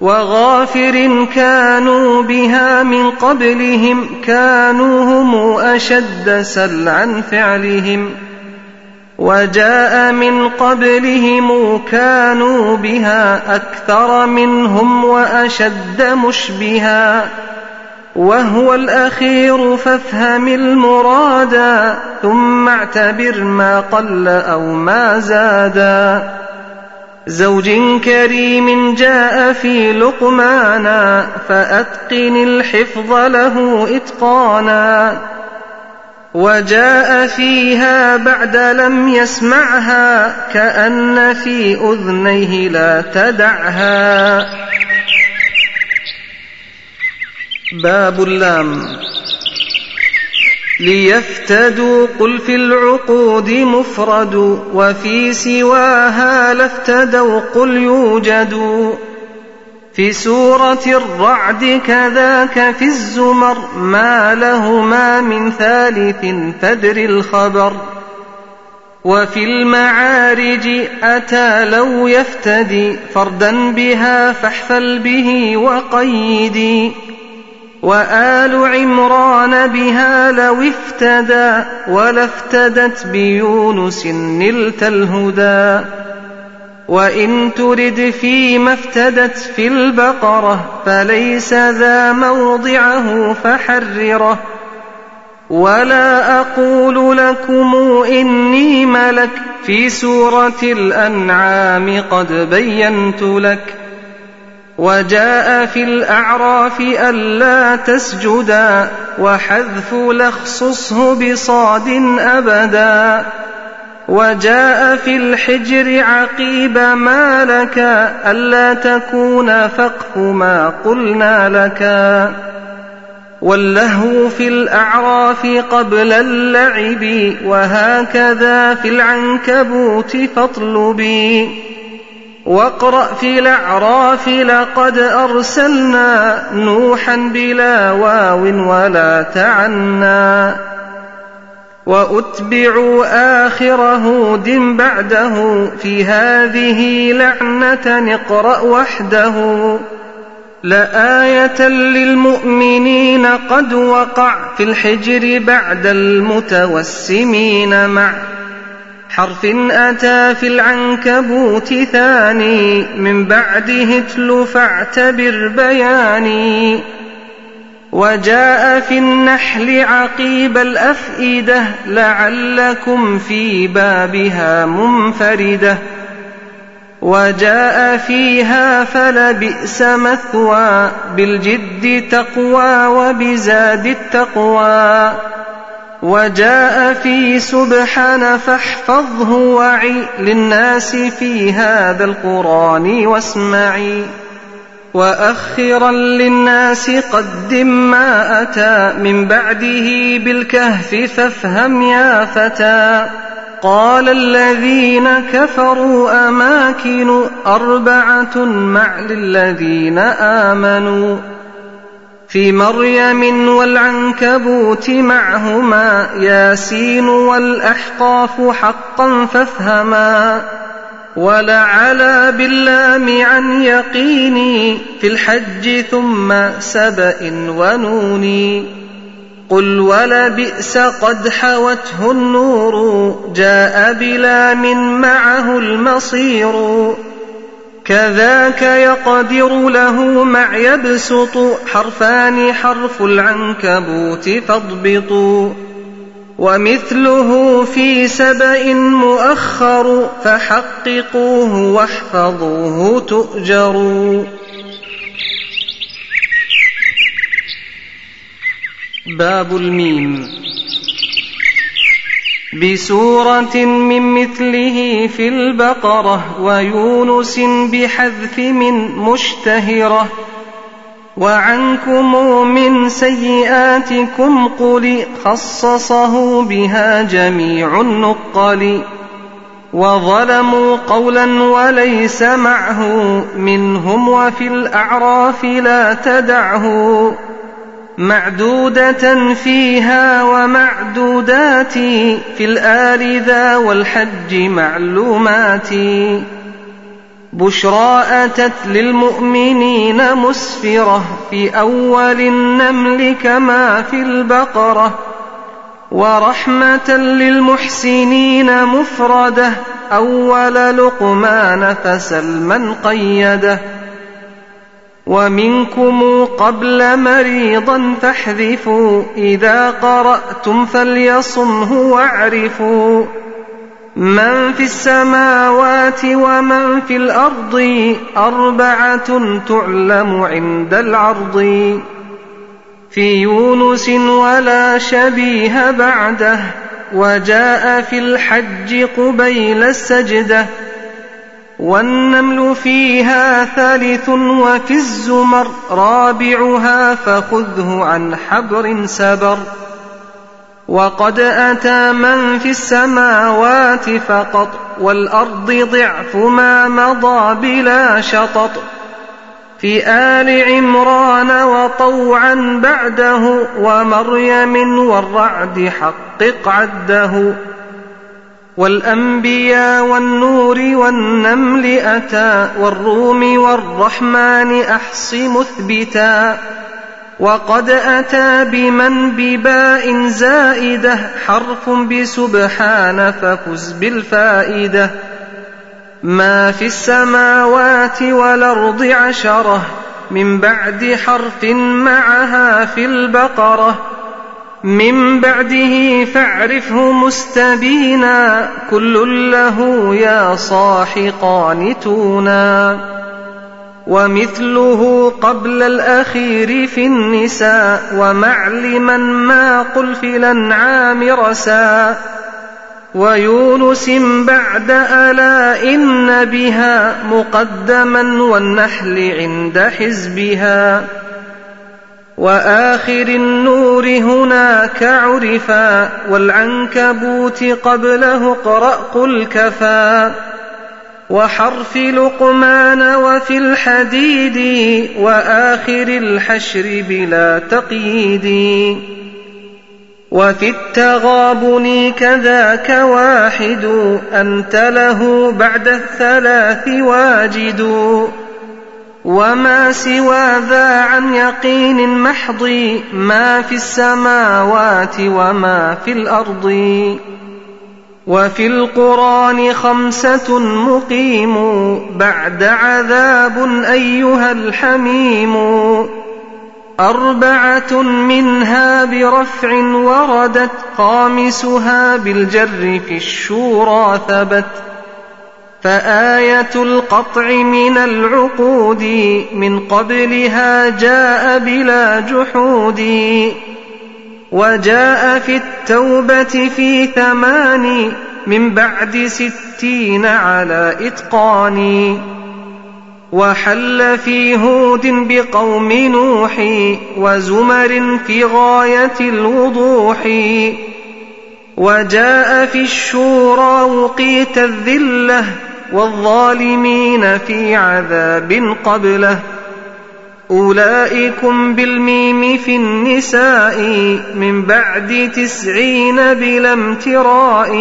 وغافر كانوا بها من قبلهم كانوا هم أشد سلعا فعلهم. وجاء من قبلهم كانوا بها أكثر منهم وأشد مشبها وهو الأخير فافهم المرادا ثم اعتبر ما قل أو ما زادا زوج كريم جاء في لقمانا فأتقن الحفظ له إتقانا. وجاء فيها بعد لم يسمعها كأن في أذنيه لا تدعها. باب اللام. ليفتدوا قل في العقود مفرد وفي سواها لافتدوا قل يوجد في سورة الرعد كذاك في الزمر ما لهما من ثالث فدر الخبر وفي المعارج أتى لو يفتدي فردا بها فاحفل به وقيدي وآل عمران بها لو افتدى ولا افتدت بيونس نلت الهدى وإن ترد فيما افتدت في البقرة فليس ذا موضعه فحرره ولا أقول لكم إني ملك في سورة الأنعام قد بينت لك وجاء في الأعراف ألا تسجدا وحذف لخصصه بصاد أبدا وجاء في الحجر عقيب ما لك ألا تكون فقه ما قلنا لك. واللهو في الأعراف قبل اللعب وهكذا في العنكبوت فاطلبي واقرأ في الأعراف لقد أرسلنا نوحا بلا واو ولا تعنى. وأتبعوا آخر هود بعده في هذه لعنة اقرأ وحده. لآية للمؤمنين قد وقع في الحجر بعد المتوسمين مع حرف أتى في العنكبوت ثاني من بعده اتل فاعتبر بياني وجاء في النحل عقيب الأفئدة لعلكم في بابها منفردة. وجاء فيها فلبئس مثوى بالجد تقوى وبزاد التقوى. وجاء في سبحان فاحفظه وعي للناس في هذا القرآن واسمعي. وأخرا للناس قدم ما أتى من بعده بالكهف فافهم يا فتى. قال الذين كفروا أماكن أربعة مع للذين آمنوا. في مريم والعنكبوت معهما ياسين والأحقاف حقا فافهما. ولعلى باللام عن يقيني في الحج ثم سبأ ونوني قل ولبئس قد حوته النور جاء بلا من معه المصير كذاك يقدر له مع يبسط حرفان حرف العنكبوت فاضبطوا ومثله في سبأ مؤخر فحققوه واحفظوه تؤجروا. باب الميم. بسورة من مثله في البقرة ويونس بحذف من مشتهرة وعنكم من سيئاتكم قل خصصه بها جميع النقل وظلموا قولا وليس معه منهم وفي الأعراف لا تدعه معدودة فيها ومعدودات في الآل ذا والحج معلومات بشرى أتت للمؤمنين مسفرة في أول النمل كما في البقرة ورحمة للمحسنين مفردة أول لقمان فسلما قيدة. ومنكم قبل مريضا فاحذفوا إذا قرأتم فليصمه واعرفوا. من في السماوات ومن في الأرض أربعة تعلم عند العرض. في يونس ولا شبيه بعده وجاء في الحج قبيل السجدة. والنمل فيها ثالث وفي الزمر رابعها فخذه عن حبر سبر. وقد أتى من في السماوات فقط والأرض ضعف ما مضى بلا شطط. في آل عمران وطوعا بعده ومريم والرعد حقق عده والأنبياء والنور والنمل أتى والروم والرحمن أحص مثبتا وقد أتى بمن بباء زائدة حرف بسبحان ففز بالفائدة. ما في السماوات والأرض عشرة من بعد حرف معها في البقرة. من بعده فاعرفه مستبينا كل له يا صاح قانتونا ومثله قبل الأخير في النساء ومعلما ما قل في الأنعام رسا ويونس بعد ألا إن بها مقدما والنحل عند حزبها وآخر النور هناك عرفا والعنكبوت قبله اقرأ قل كفى وحرف لقمان وفي الحديد وآخر الحشر بلا تقييد. وفي التغابن كذاك واحد أنت له بعد الثلاث واجد. وما سوى ذا عن يقين محض ما في السماوات وما في الأرض. وفي القرآن خمسة مقيم بعد عذاب أيها الحميم أربعة منها برفع وردت خامسها بالجر في الشورى ثبت فآية القطع من العقود من قبلها جاء بلا جحود وجاء في التوبة في ثمان من بعد ستين على إتقان. وحل في هود بقوم نوح وزمر في غاية الوضوح. وجاء في الشورى وقيت الذلة والظالمين في عذاب قبله. أولئكم بالميم في النساء من بعد تسعين بلا امتراء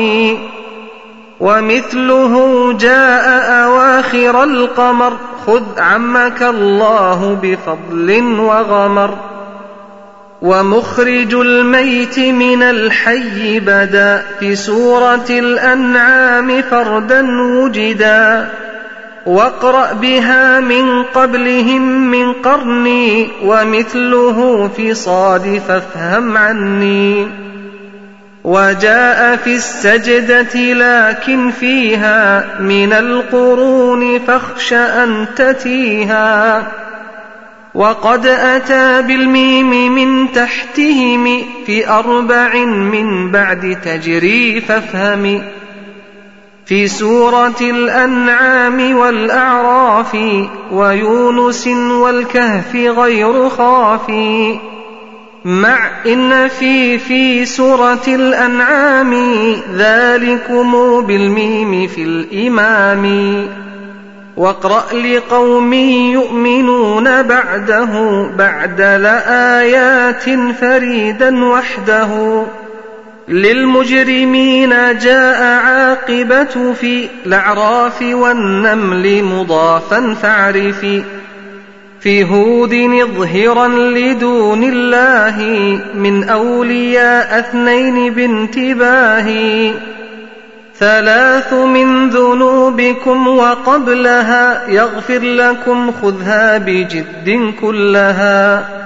ومثله جاء أواخر القمر خذ عمك الله بفضل وغمر ومخرج الميت من الحي بدا في سورة الأنعام فردا وجدا واقرأ بها من قبلهم من قرني ومثله في صاد فافهم عني. وجاء في السجدة لكن فيها من القرون فاخش أن تتيها. وقد أتى بالميم من تحتهم في أربع من بعد تجري فافهم. في سورة الأنعام والأعراف ويونس والكهف غير خافي مع إن في في سورة الأنعام ذلكم بالميم في الإمام. واقرأ لقوم يؤمنون بعده بعد لآيات فريدا وحده. للمجرمين جاء عاقبة في الأعراف والنمل مضافا فاعرفي في هود اظهرا لدون الله من أولياء أثنين بانتباه. ثلاث من ذنوبكم وقبلها يغفر لكم خذها بجد كلها.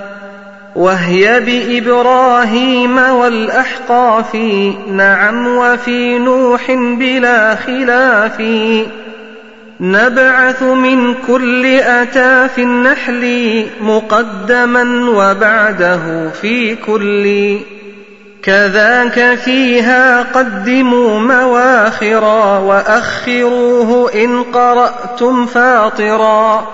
وهي بإبراهيم والأحقاف. نعم وفي نوح بلا خلاف. نبعث من كل أتى في النحل مقدما وبعده في كل. كذاك فيها قدموا مواخرا وأخروه إن قرأتم فاطرا.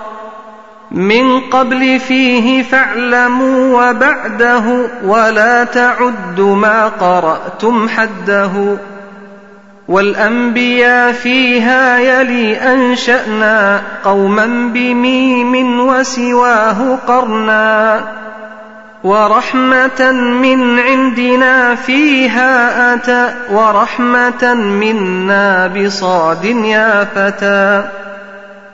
من قبل فيه فاعلموا وبعده ولا تعد ما قرأتم حده والأنبياء فيها يلي أنشأنا قوما بميم وسواه قرنا ورحمة من عندنا فيها أتى ورحمة منا بصاد يا فتى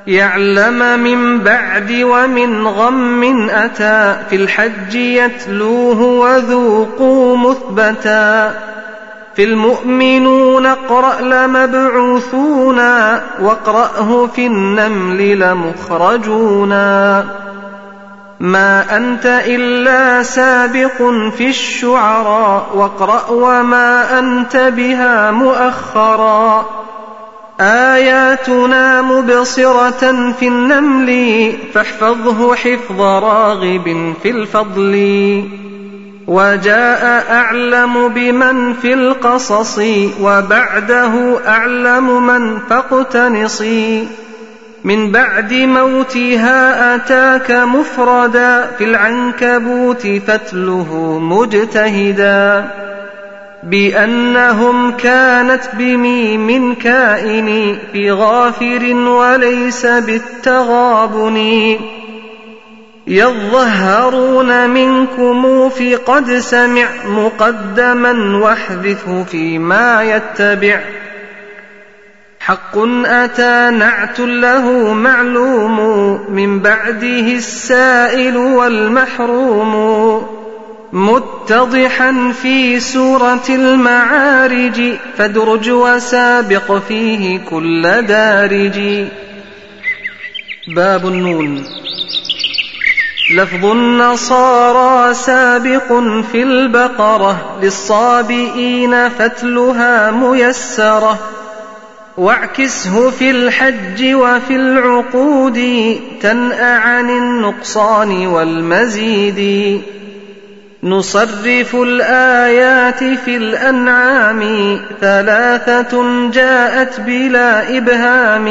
يعلم من بعد ومن غم أتى في الحج يتلوه وذوقوا مثبتا في المؤمنون اقرأ لمبعوثونا واقرأه في النمل لمخرجونا ما أنت إلا سابق في الشعراء واقرأ وما أنت بها مؤخرا آياتنا مبصرة في النمل فاحفظه حفظ راغب في الفضل. وجاء أعلم بمن في القصص وبعده أعلم من فاقتنصي من بعد موتها أتاك مفردا في العنكبوت فتله مجتهدا. بأنهم كانت بميم كائن في غافر وليس بالتغابن. يظهرون منكم في قد سمع مقدما واحذفه فيما يتبع. حق أتى نعت له معلوم من بعده السائل والمحروم. متضحا في سورة المعارج فادرج وسابق فيه كل دارج. باب النون. لفظ النصارى سابق في البقرة للصابئين فتلها ميسرة. واعكسه في الحج وفي العقود تنأ عن النقصان والمزيد. نصرف الآيات في الأنعام ثلاثة جاءت بلا إبهام.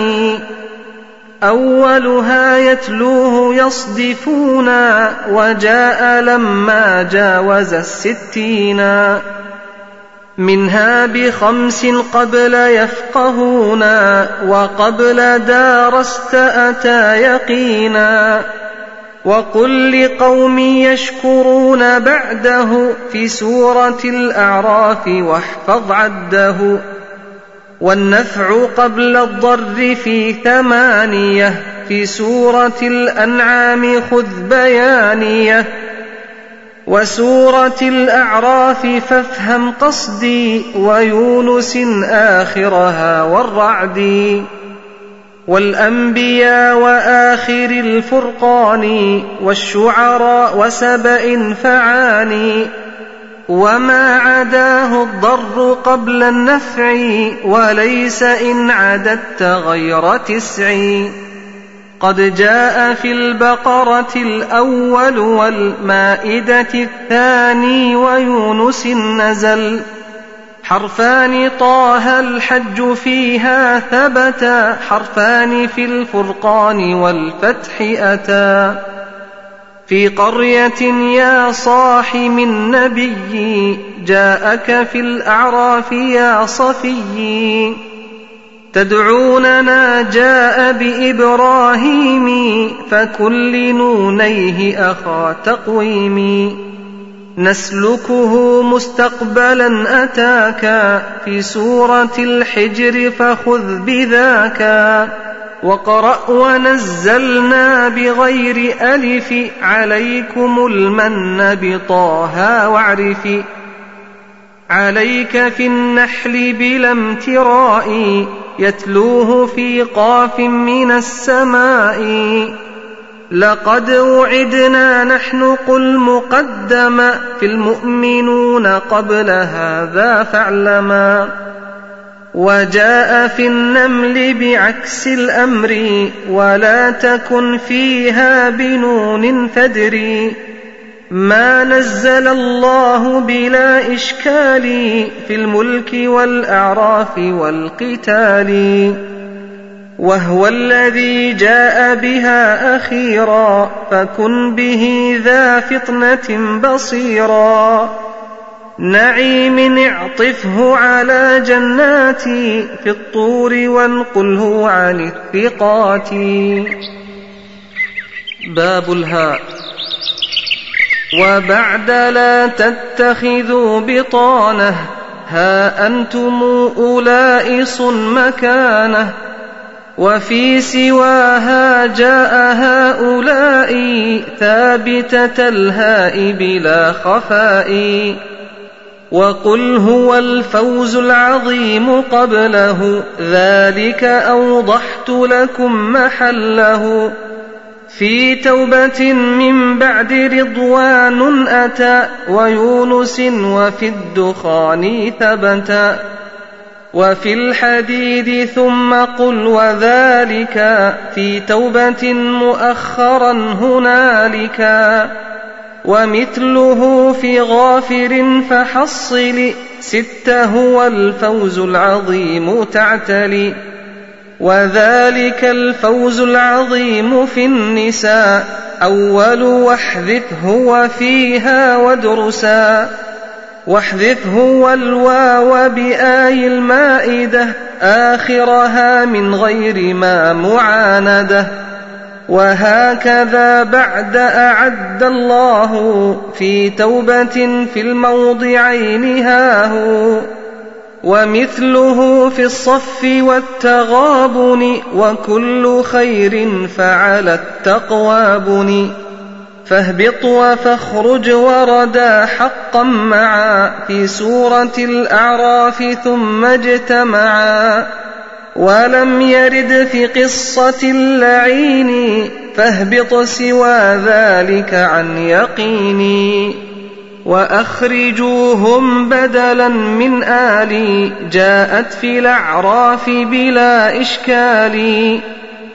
أولها يتلوه يصدفونا وجاء لما جاوز الستينا منها بخمس قبل يفقهونا وقبل دارست أتى يقينا. وقل لقوم يشكرون بعده في سورة الأعراف واحفظ عده والنفع قبل الضر في ثمانية في سورة الأنعام خذ بيانية وسورة الأعراف فافهم قصدي ويونس آخرها والرعد والأنبياء وآخر الفرقان والشعراء وسبأ فعاني وما عداه الضر قبل النفع وليس إن عددت غير تسع. قد جاء في البقرة الأول والمائدة الثاني ويونس نزل حرفان طه الحج فيها ثبتا حرفان في الفرقان والفتح أتا. في قرية يا صاح من نبي جاءك في الأعراف يا صفي. تدعوننا جاء بإبراهيم فكل نونيه أخا تقويم نسلكه مستقبلا أتاك في سورة الحجر فخذ بذاك. وقرأ ونزلنا بغير ألف عليكم المن بطاها واعرف عليك في النحل بلا امتراء يتلوه في قاف من السماء. لقد وعدنا نحن قل مقدما في المؤمنون قبل هذا فاعلما وجاء في النمل بعكس الأمر ولا تكن فيها بنون فدري ما نزل الله بلا إشكال في الملك والأعراف والقتال وهو الذي جاء بها أخيرا فكن به ذا فطنة بصيرا. نعيم اعطفه على جناتي في الطور وانقله عن الثقات. باب الهاء. وبعد لا تتخذوا بطانة ها أنتم أولئس مكانه وفي سواها جاء هؤلاء ثابتة الهاء بلا خفاء. وقل هو الفوز العظيم قبله ذلك أوضحت لكم محله. في توبة من بعد رضوان أتى ويونس وفي الدخان ثبتا. وفي الحديد ثم قل وذلك في توبة مؤخرا هنالك. ومثله في غافر فحصل ست هو الفوز العظيم تعتلي. وذلك الفوز العظيم في النساء أول واحذفه وفيها وادرسا. واحذفه والواو بآي المائدة آخرها من غير ما معاندة. وهكذا بعد أعد الله في توبة في الموضعين هاهو ومثله في الصف والتغابن وكل خير فعلى التقوى بني فاهبط وفاخرج وردا حقا معا في سورة الأعراف ثم اجتمعا ولم يرد في قصة اللعين فاهبط سوى ذلك عن يقيني وأخرجوهم بدلا من آلي جاءت في الأعراف بلا إشكال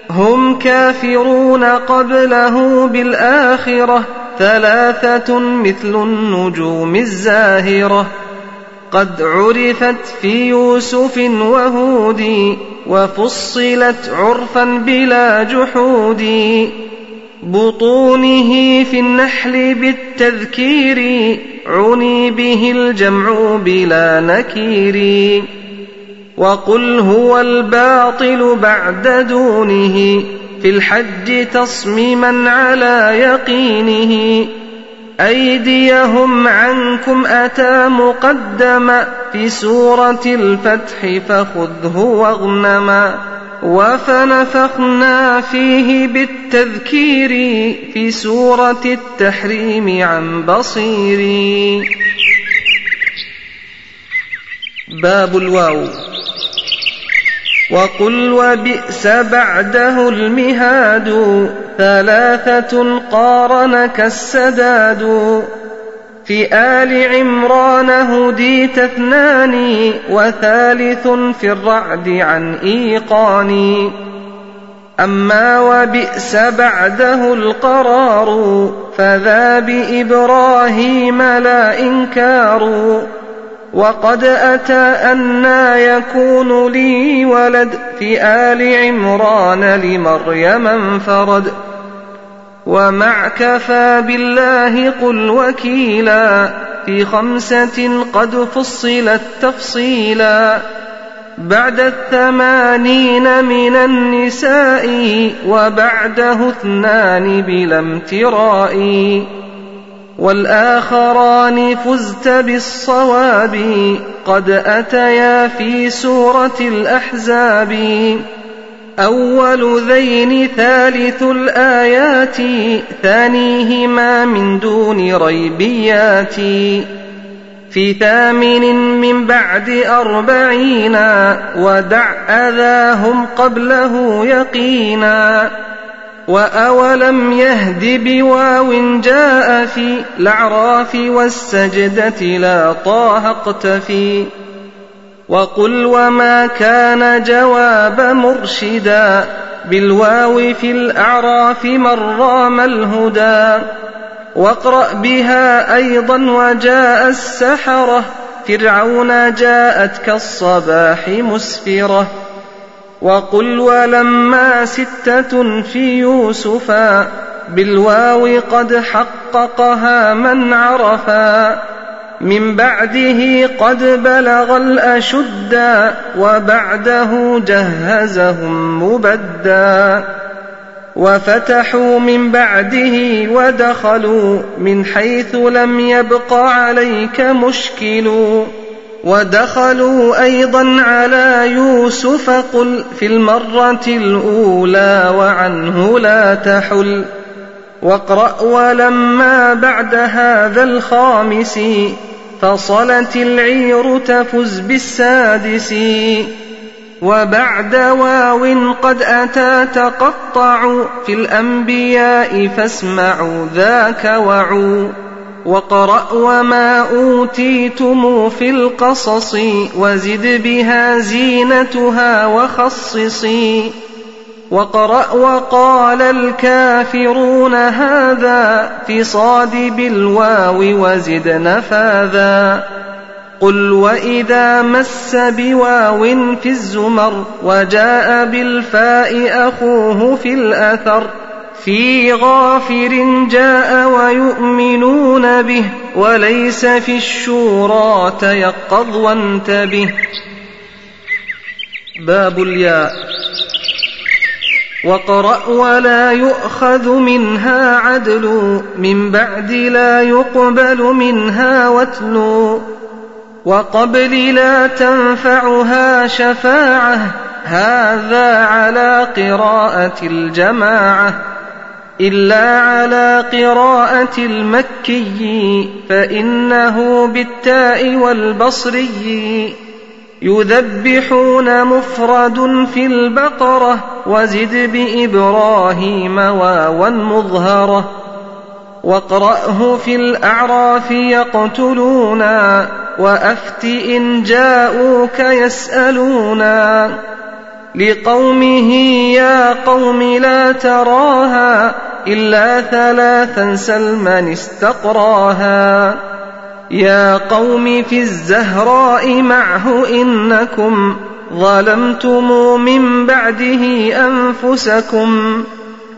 هم كافرون قبله بالآخرة ثلاثة مثل النجوم الزاهرة. قد عرفت في يوسف وهود وفصلت عرفا بلا جحود. بطونه في النحل بالتذكير عني به الجمع بلا نكير. وقل هو الباطل بعد دونه في الحج تصميما على يقينه. أيديهم عنكم أتى مقدما في سورة الفتح فخذه واغنما. وفنفخنا فيه بالتذكير في سورة التحريم عن بصير باب الواو. وقل وبئس بعده المهاد ثلاثة قارنك السداد في آل عمران هديت اثنان وثالث في الرعد عن إيقان أما وبئس بعده القرار فذا بإبراهيم لا إنكار. وقد أتى أنا يكون لي ولد في آل عمران لمريم انفرد. ومع كفى بالله قل وكيلا في خمسة قد فصلت تفصيلا. بعد الثمانين من النساء وبعده اثنان بلا امتراء. والآخران فزت بالصواب قد أتيا في سورة الأحزاب. أول ذين ثالث الآيات ثانيهما من دون ريبيات. في ثامن من بعد أربعين ودع أذاهم قبله يقينا. وأولم يهد بواو جاء في الأعراف والسجدة لا طه اقتفي وقل وما كان جواب مرشدا بالواو في الأعراف من رام الهدى واقرأ بها أيضا وجاء السحرة فرعون جاءت كالصباح مسفرة وقل ولما ستة في يوسفا بالواو قد حققها من عرفا. من بعده قد بلغ الأشدا وبعده جهزهم مبدا. وفتحوا من بعده ودخلوا من حيث لم يبق عليك مشكل. ودخلوا أيضا على يوسف قل في المرة الأولى وعنه لا تحل واقرأ ولما بعد هذا الخامس فصلت العير تفز بالسادس وبعد واو قد أتى تقطع في الأنبياء فاسمعوا ذاك وعوا وقرأ وما أوتيتم في القصص وزد بها زينتها وخصصي. وقرأ وقال الكافرون هذا في صاد بالواو وزد نفاذا. قل وإذا مس بواو في الزمر وجاء بالفاء أخوه في الأثر في غافر جاء ويؤمنون به وليس في الشورى تيقظ وانتبه. باب الياء. وقرأ ولا يؤخذ منها عدل من بعد لا يقبل منها واتلو وقبل لا تنفعها شفاعة هذا على قراءة الجماعة. إلا على قراءة المكي فإنه بالتاء والبصري يذبحون مفرد في البقرة وزد بإبراهيم واوا مظهرة. واقرأه في الأعراف يقتلونا وأفت إن جاءوك يسألونا. لقومه يا قوم لا تراها إلا ثلاثا سلما استقراها يا قوم في الزهراء معه إنكم ظلمتم من بعده أنفسكم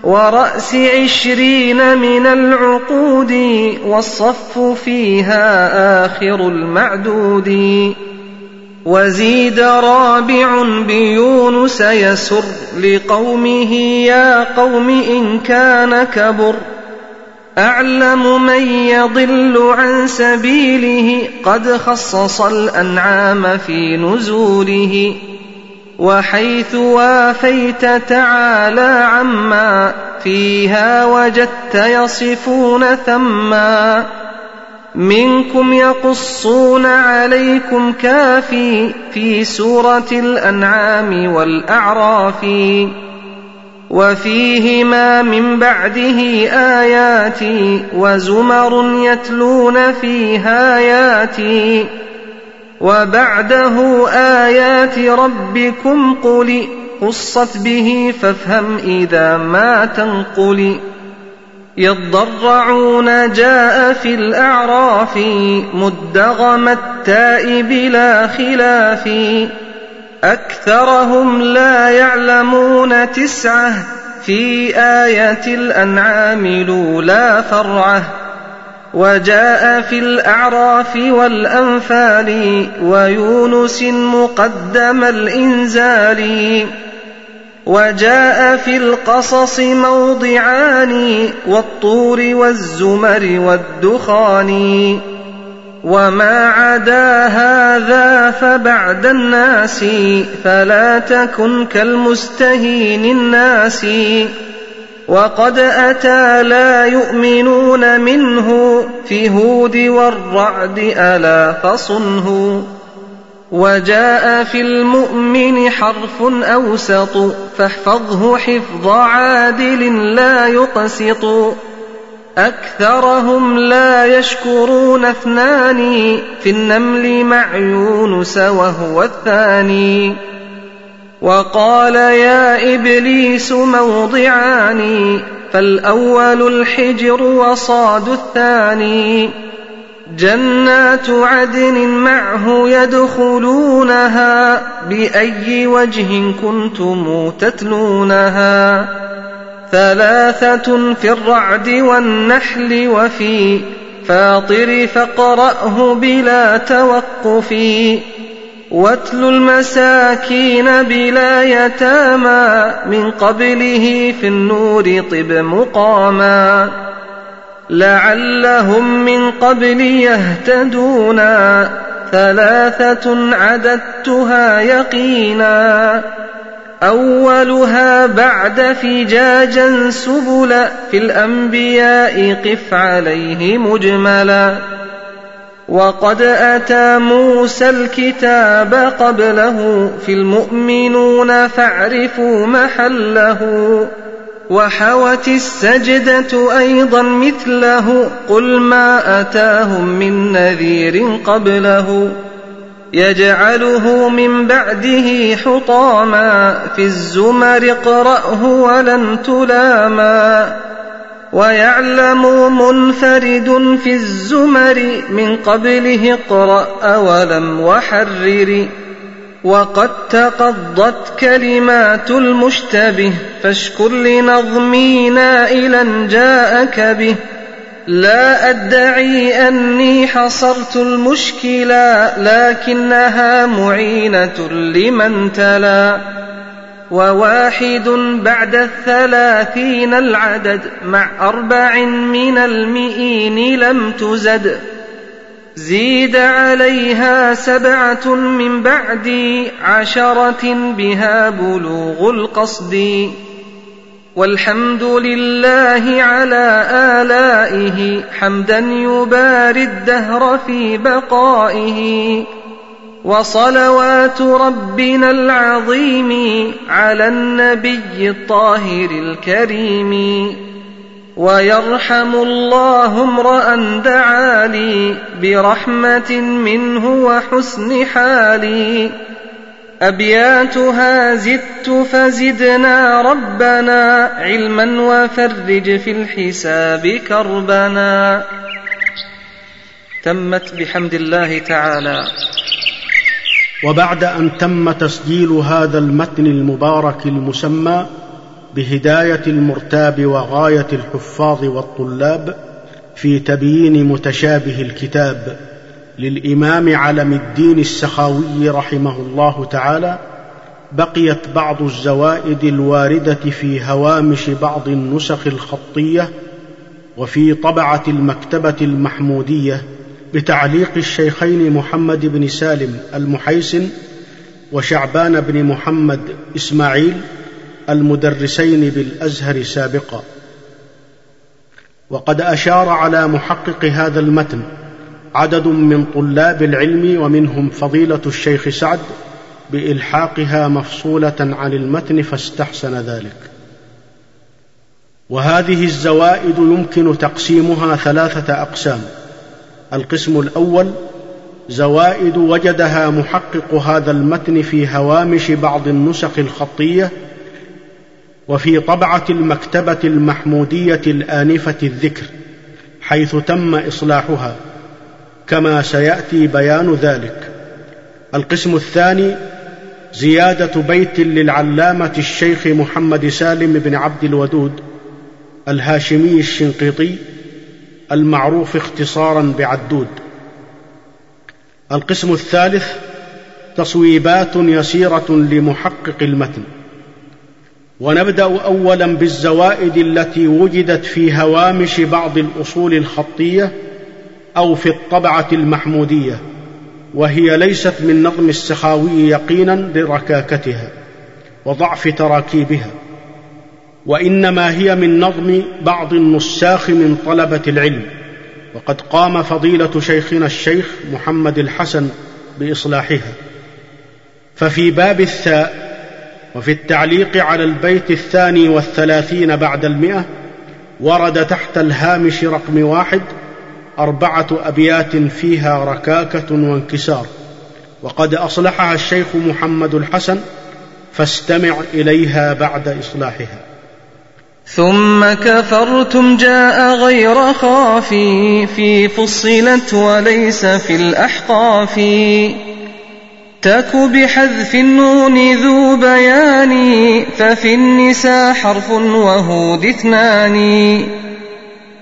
ورأس عشرين من العقود والصف فيها آخر المعدود وزيد رابع بيونس يسر لقومه يا قوم إن كان كبر. أعلم من يضل عن سبيله قد خصص الأنعام في نزوله. وحيث وافيت تعالى عما فيها وجدت يصفون ثما. منكم يقصون عليكم كافي في سورة الأنعام والأعراف وفيهما من بعده آيات وزمر يتلون فيها آياتي وبعده آيات ربكم قل قصت به فافهم إذا ما تنقل يضرعون جاء في الأعراف مدغم التاء بلا خلاف. أكثرهم لا يعلمون تسعة في آية الأنعام لولا فرعة. وجاء في الأعراف والأنفال ويونس مقدم الإنزال. وجاء في القصص موضعان والطور والزمر والدخان. وما عدا هذا فبعد الناس فلا تكن كالمستهين الناس. وقد أتى لا يؤمنون منه في هود والرعد ألا فصنه. وجاء في المؤمن حرف أوسط فاحفظه حفظ عادل لا يقسط. أكثرهم لا يشكرون اثنان في النمل مع يونس وهو الثاني. وقال يا إبليس موضعان فالأول الحجر وصاد الثاني. جنات عدن معه يدخلونها بأي وجه كنتم تتلونها ثلاثة في الرعد والنحل وفي فاطر فاقرأه بلا توقف واتل المساكين بلا يتامى من قبله في النور طب مقاما لعلهم من قبل يهتدونا ثلاثة عددتها يقينا أولها بعد فجاجا سبلا في الأنبياء قف عليه مجملا وقد أتى موسى الكتاب قبله في المؤمنون فاعرفوا محله وحوت السجدة أيضا مثله قل ما أتاهم من نذير قبله يجعله من بعده حطاما في الزمر اقرأه ولن تلاما ويعلم منفرد في الزمر من قبله اقرأ أولم وحرر وقد تقضت كلمات المشتبه فاشكر لنظمي نائلا جاءك به. لا أدعي أني حصرت المشكلا لكنها معينة لمن تلا. وواحد بعد الثلاثين العدد مع أربع من المئين لم تزد. زيد عليها سبعة من بعد عشرة بها بلوغ القصد. والحمد لله على آلائه حمدا يباري الدهر في بقائه. وصلوات ربنا العظيم على النبي الطاهر الكريم. ويرحم الله امرأ دعا لي برحمة منه وحسن حالي. أبياتها زدت فزدنا ربنا علما وفرج في الحساب كربنا. تمت بحمد الله تعالى. وبعد أن تم تسجيل هذا المتن المبارك المسمى بهداية المرتاب وغاية الحفاظ والطلاب في تبيين متشابه الكتاب للإمام علم الدين السخاوي رحمه الله تعالى بقيت بعض الزوائد الواردة في هوامش بعض النسخ الخطية وفي طبعة المكتبة المحمودية بتعليق الشيخين محمد بن سالم المحيسن وشعبان بن محمد إسماعيل المدرسين بالأزهر سابقا. وقد أشار على محقق هذا المتن عدد من طلاب العلم ومنهم فضيلة الشيخ سعد بإلحاقها مفصولة عن المتن فاستحسن ذلك. وهذه الزوائد يمكن تقسيمها ثلاثة أقسام. القسم الأول زوائد وجدها محقق هذا المتن في هوامش بعض النسخ الخطية وفي طبعة المكتبة المحمودية الآنفة الذكر حيث تم إصلاحها كما سيأتي بيان ذلك. القسم الثاني زيادة بيت للعلامة الشيخ محمد سالم بن عبد الودود الهاشمي الشنقيطي المعروف اختصارا بعدود. القسم الثالث تصويبات يسيرة لمحقق المتن. ونبدأ اولا بالزوائد التي وجدت في هوامش بعض الأصول الخطية أو في الطبعة المحمودية وهي ليست من نظم السخاوي يقينا لركاكتها وضعف تراكيبها وإنما هي من نظم بعض النساخ من طلبة العلم وقد قام فضيلة شيخنا الشيخ محمد الحسن بإصلاحها. ففي باب الثاء وفي التعليق على البيت الثاني والثلاثين بعد المئة ورد تحت الهامش رقم واحد أربعة أبيات فيها ركاكة وانكسار. وقد أصلحها الشيخ محمد الحسن فاستمع إليها بعد إصلاحها. ثم كفرتم جاء غير خافي في فصلت وليس في الأحقاف. تك بحذف النون ذو بيان ففي النساء حرف وهود اثنان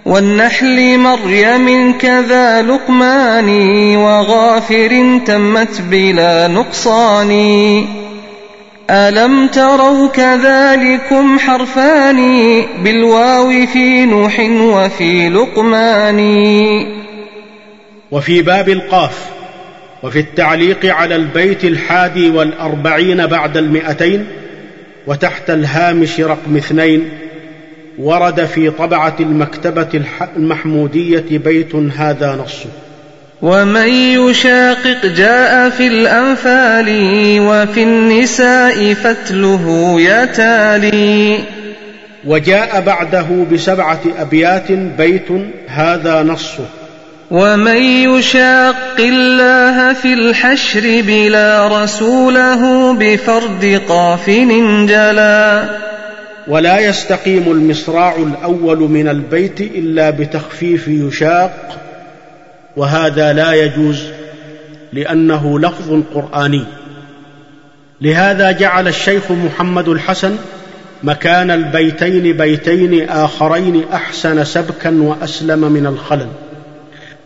والنحل مريم كذا لقمان وغافر تمت بلا نقصان ألم تروا كذلكم حرفان بالواو في نوح وفي لقمان وفي باب القاف وفي التعليق على البيت الحادي والأربعين بعد المئتين وتحت الهامش رقم اثنين ورد في طبعة المكتبة المحمودية بيت هذا نصه. ومن يشاقق جاء في الأنفال وفي النساء فتله يتالي. وجاء بعده بسبعة أبيات بيت هذا نصه. ومن يشاق الله في الحشر بلا رسوله بفرد قاف جلا ولا يستقيم المصراع الأول من البيت إلا بتخفيف يشاق وهذا لا يجوز لأنه لفظ قرآني لهذا جعل الشيخ محمد الحسن مكان البيتين بيتين آخرين أحسن سبكا وأسلم من الخلل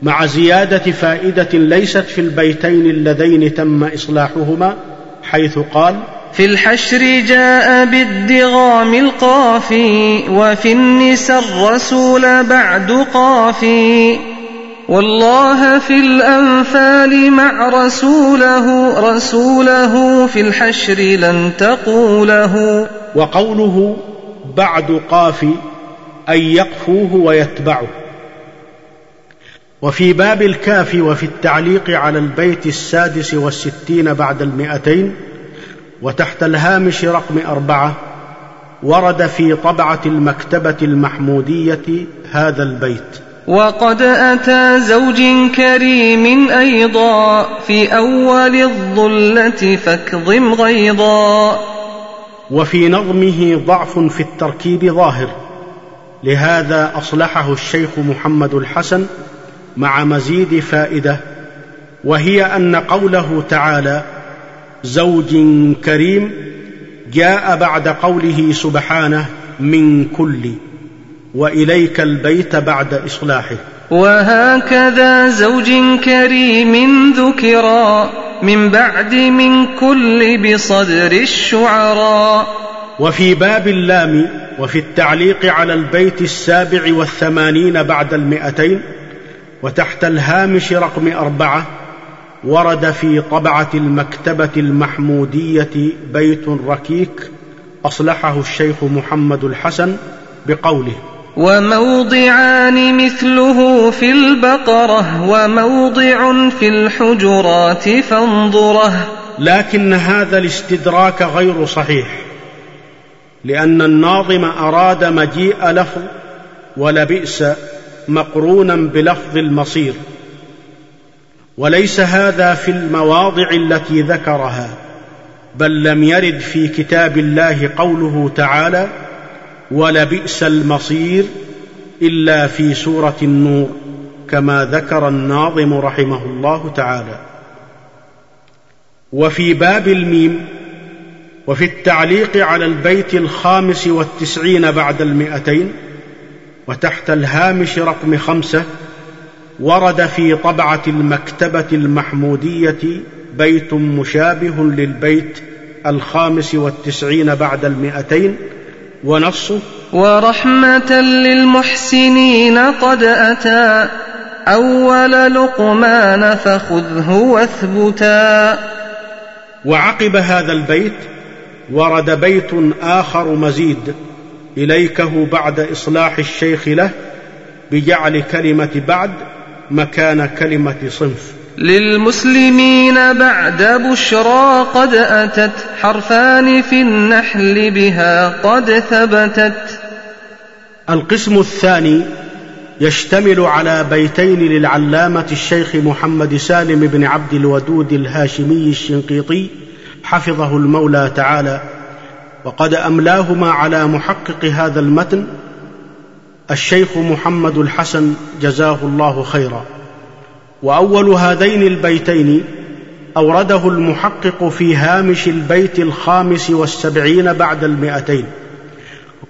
مع زيادة فائدة ليست في البيتين اللذين تم إصلاحهما حيث قال في الحشر جاء بالدغام القافي وفي النساء الرسول بعد قافي. والله في الأنفال مع رسوله رسوله في الحشر لن تقوله. وقوله بعد قاف أن يقفوه ويتبعه. وفي باب الكاف وفي التعليق على البيت السادس والستين بعد المئتين وتحت الهامش رقم أربعة ورد في طبعة المكتبة المحمودية هذا البيت. وقد أتى زوج كريم أيضا في أول الظلة فاكظم غيظا. وفي نظمه ضعف في التركيب ظاهر لهذا أصلحه الشيخ محمد الحسن مع مزيد فائدة وهي أن قوله تعالى زوج كريم جاء بعد قوله سبحانه من كل وإليك البيت بعد إصلاحه. وهكذا زوج كريم ذكرا من بعد من كل بصدر الشعراء وفي باب اللام وفي التعليق على البيت السابع والثمانين بعد المئتين وتحت الهامش رقم أربعة ورد في طبعة المكتبة المحمودية بيت ركيك أصلحه الشيخ محمد الحسن بقوله. وموضعان مثله في البقرة وموضع في الحجرات فانظرة. لكن هذا الاستدراك غير صحيح لأن الناظم أراد مجيء لفظ ولبئس مقرونا بلفظ المصير. وليس هذا في المواضع التي ذكرها بل لم يرد في كتاب الله قوله تعالى ولبئس المصير إلا في سورة النور كما ذكر الناظم رحمه الله تعالى. وفي باب الميم وفي التعليق على البيت الخامس والتسعين بعد المئتين وتحت الهامش رقم خمسة ورد في طبعة المكتبة المحمودية بيت مشابه للبيت الخامس والتسعين بعد المئتين ونصه ورحمة للمحسنين قد أتى أول لقمان فخذه واثبتا. وعقب هذا البيت ورد بيت آخر مزيد إليكه بعد إصلاح الشيخ له بجعل كلمة بعد مكان كلمة صنف. للمسلمين بعد بشرى قد أتت حرفان في النحل بها قد ثبتت. القسم الثاني يشتمل على بيتين للعلامة الشيخ محمد سالم بن عبد الودود الهاشمي الشنقيطي حفظه المولى تعالى وقد أملاهما على محقق هذا المتن الشيخ محمد الحسن جزاه الله خيرا. وأول هذين البيتين أورده المحقق في هامش البيت الخامس والسبعين بعد المئتين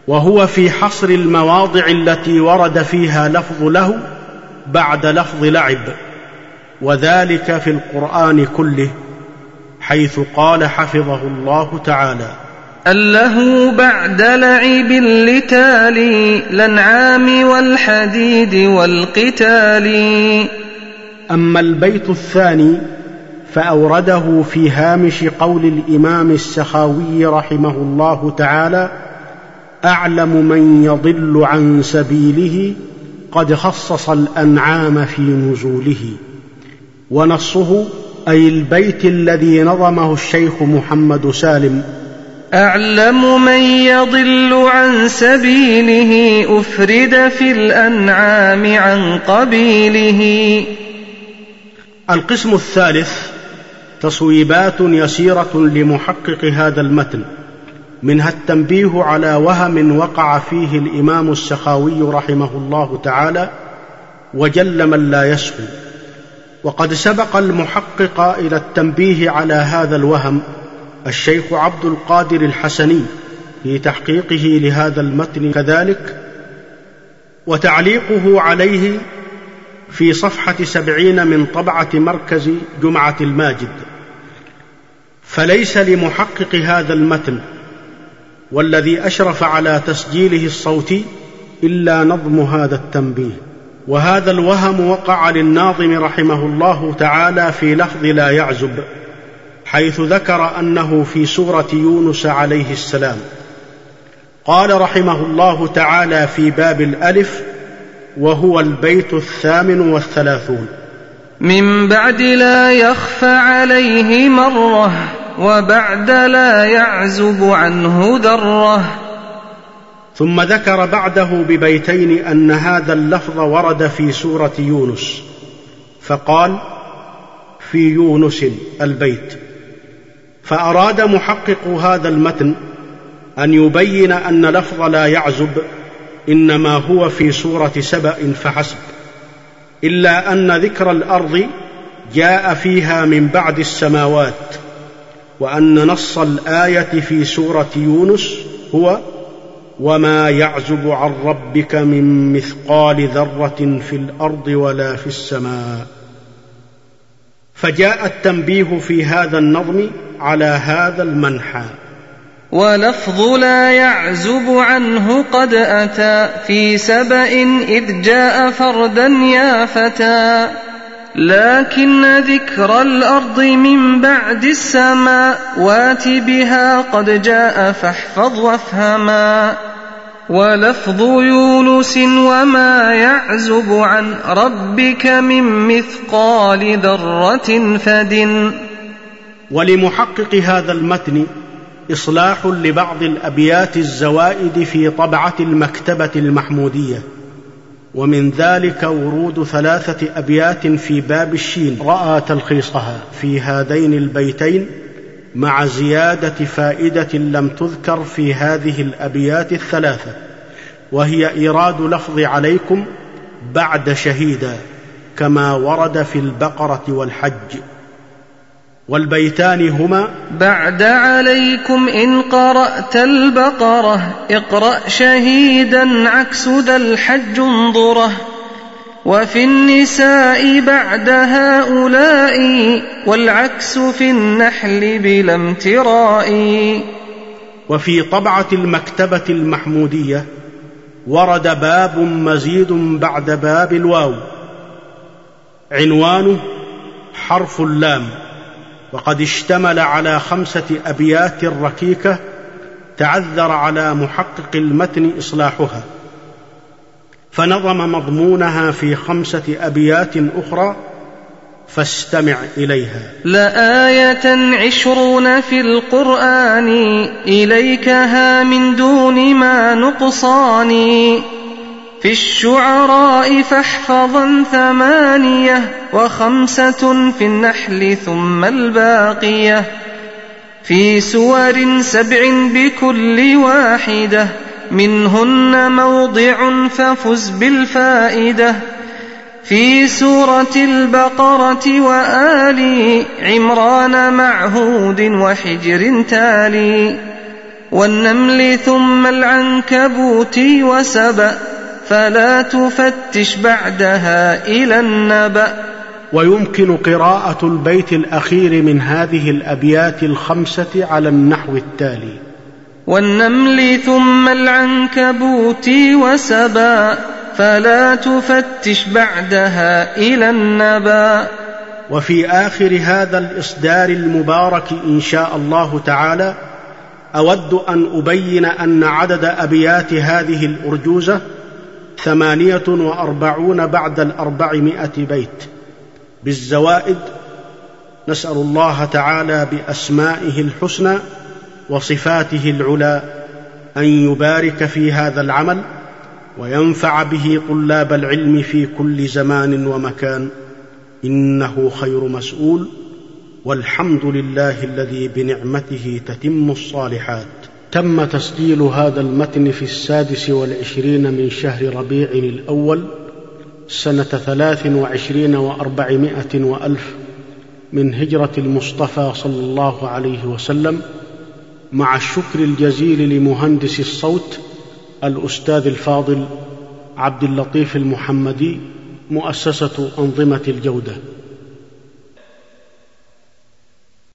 وهو في حصر المواضع التي ورد فيها لفظ له بعد لفظ لعب وذلك في القرآن كله حيث قال حفظه الله تعالى. أله بعد لعب لتالي الأنعام والحديد والقتال. أما البيت الثاني فأورده في هامش قول الإمام السخاوي رحمه الله تعالى أعلم من يضل عن سبيله قد خصص الأنعام في نزوله. ونصه أي البيت الذي نظمه الشيخ محمد سالم أعلم من يضل عن سبيله أفرد في الأنعام عن قبيله. القسم الثالث تصويبات يسيرة لمحقق هذا المتن منها التنبيه على وهم وقع فيه الإمام السخاوي رحمه الله تعالى وجل من لا يسهو وقد سبق المحقق إلى التنبيه على هذا الوهم الشيخ عبد القادر الحسني في تحقيقه لهذا المتن كذلك وتعليقه عليه في صفحة سبعين من طبعة مركز جمعة الماجد. فليس لمحقق هذا المتن والذي أشرف على تسجيله الصوتي إلا نظم هذا التنبيه. وهذا الوهم وقع للناظم رحمه الله تعالى في لفظ لا يعزب. حيث ذكر أنه في سورة يونس عليه السلام قال رحمه الله تعالى في باب الألف وهو البيت الثامن والثلاثون من بعد لا يخفى عليه مرة وبعد لا يعزب عنه ذرة. ثم ذكر بعده ببيتين أن هذا اللفظ ورد في سورة يونس فقال في يونس البيت. فأراد محقق هذا المتن أن يبين أن لفظ لا يعزب إنما هو في سورة سبأ فحسب إلا أن ذكر الأرض جاء فيها من بعد السماوات وأن نص الآية في سورة يونس هو وما يعزب عن ربك من مثقال ذرة في الأرض ولا في السماء فجاء التنبيه في هذا النظم على هذا المنحى. ولفظ لا يعزب عنه قد أتى في سبأ إذ جاء فردا يا فتى. لكن ذكر الأرض من بعد السماء وات بها قد جاء فاحفظ وافهما. ولفظ يونس وما يعزب عن ربك من مثقال ذرة فدن ولمحقق هذا المتن إصلاح لبعض الأبيات الزوائد في طبعة المكتبة المحمودية ومن ذلك ورود ثلاثة أبيات في باب الشين. رأى تلخيصها في هذين البيتين مع زيادة فائدة لم تذكر في هذه الأبيات الثلاثة وهي إيراد لفظ عليكم بعد شهيدا كما ورد في البقرة والحج. والبيتان هما بعد عليكم إن قرأت البقرة اقرأ شهيدا عكس ذا الحج انظره. وفي النساء بعد هؤلاء والعكس في النحل بلا امتراء. وفي طبعة المكتبة المحمودية ورد باب مزيد بعد باب الواو. عنوانه حرف اللام. وقد اشتمل على خمسة أبيات ركيكة تعذر على محقق المتن إصلاحها. فنظم مضمونها في خمسة أبيات أخرى فاستمع إليها. لآية عشرون في القرآن إليكها من دون ما نقصان. في الشعراء فاحفظا ثمانية وخمسة في النحل ثم الباقية. في سور سبع بكل واحدة منهن موضع ففز بالفائدة. في سورة البقرة وآل عمران معهود وحجر تالي. والنمل ثم العنكبوت وسبأ فلا تفتش بعدها إلى النبأ. ويمكن قراءة البيت الأخير من هذه الأبيات الخمسة على النحو التالي. والنمل ثم العنكبوت وسبا فلا تفتش بعدها إلى النبا. وفي آخر هذا الإصدار المبارك إن شاء الله تعالى أود أن أبين أن عدد أبيات هذه الأرجوزة ثمانية وأربعون بعد الأربعمائة بيت. بالزوائد نسأل الله تعالى بأسمائه الحسنى وصفاته العلى أن يبارك في هذا العمل وينفع به طلاب العلم في كل زمان ومكان. إنه خير مسؤول والحمد لله الذي بنعمته تتم الصالحات. تم تسجيل هذا المتن في السادس والعشرين من شهر ربيع الأول سنة ثلاث وعشرين وأربعمائة وألف من هجرة المصطفى صلى الله عليه وسلم مع الشكر الجزيل لمهندس الصوت الأستاذ الفاضل عبد اللطيف المحمدي مؤسسة أنظمة الجودة.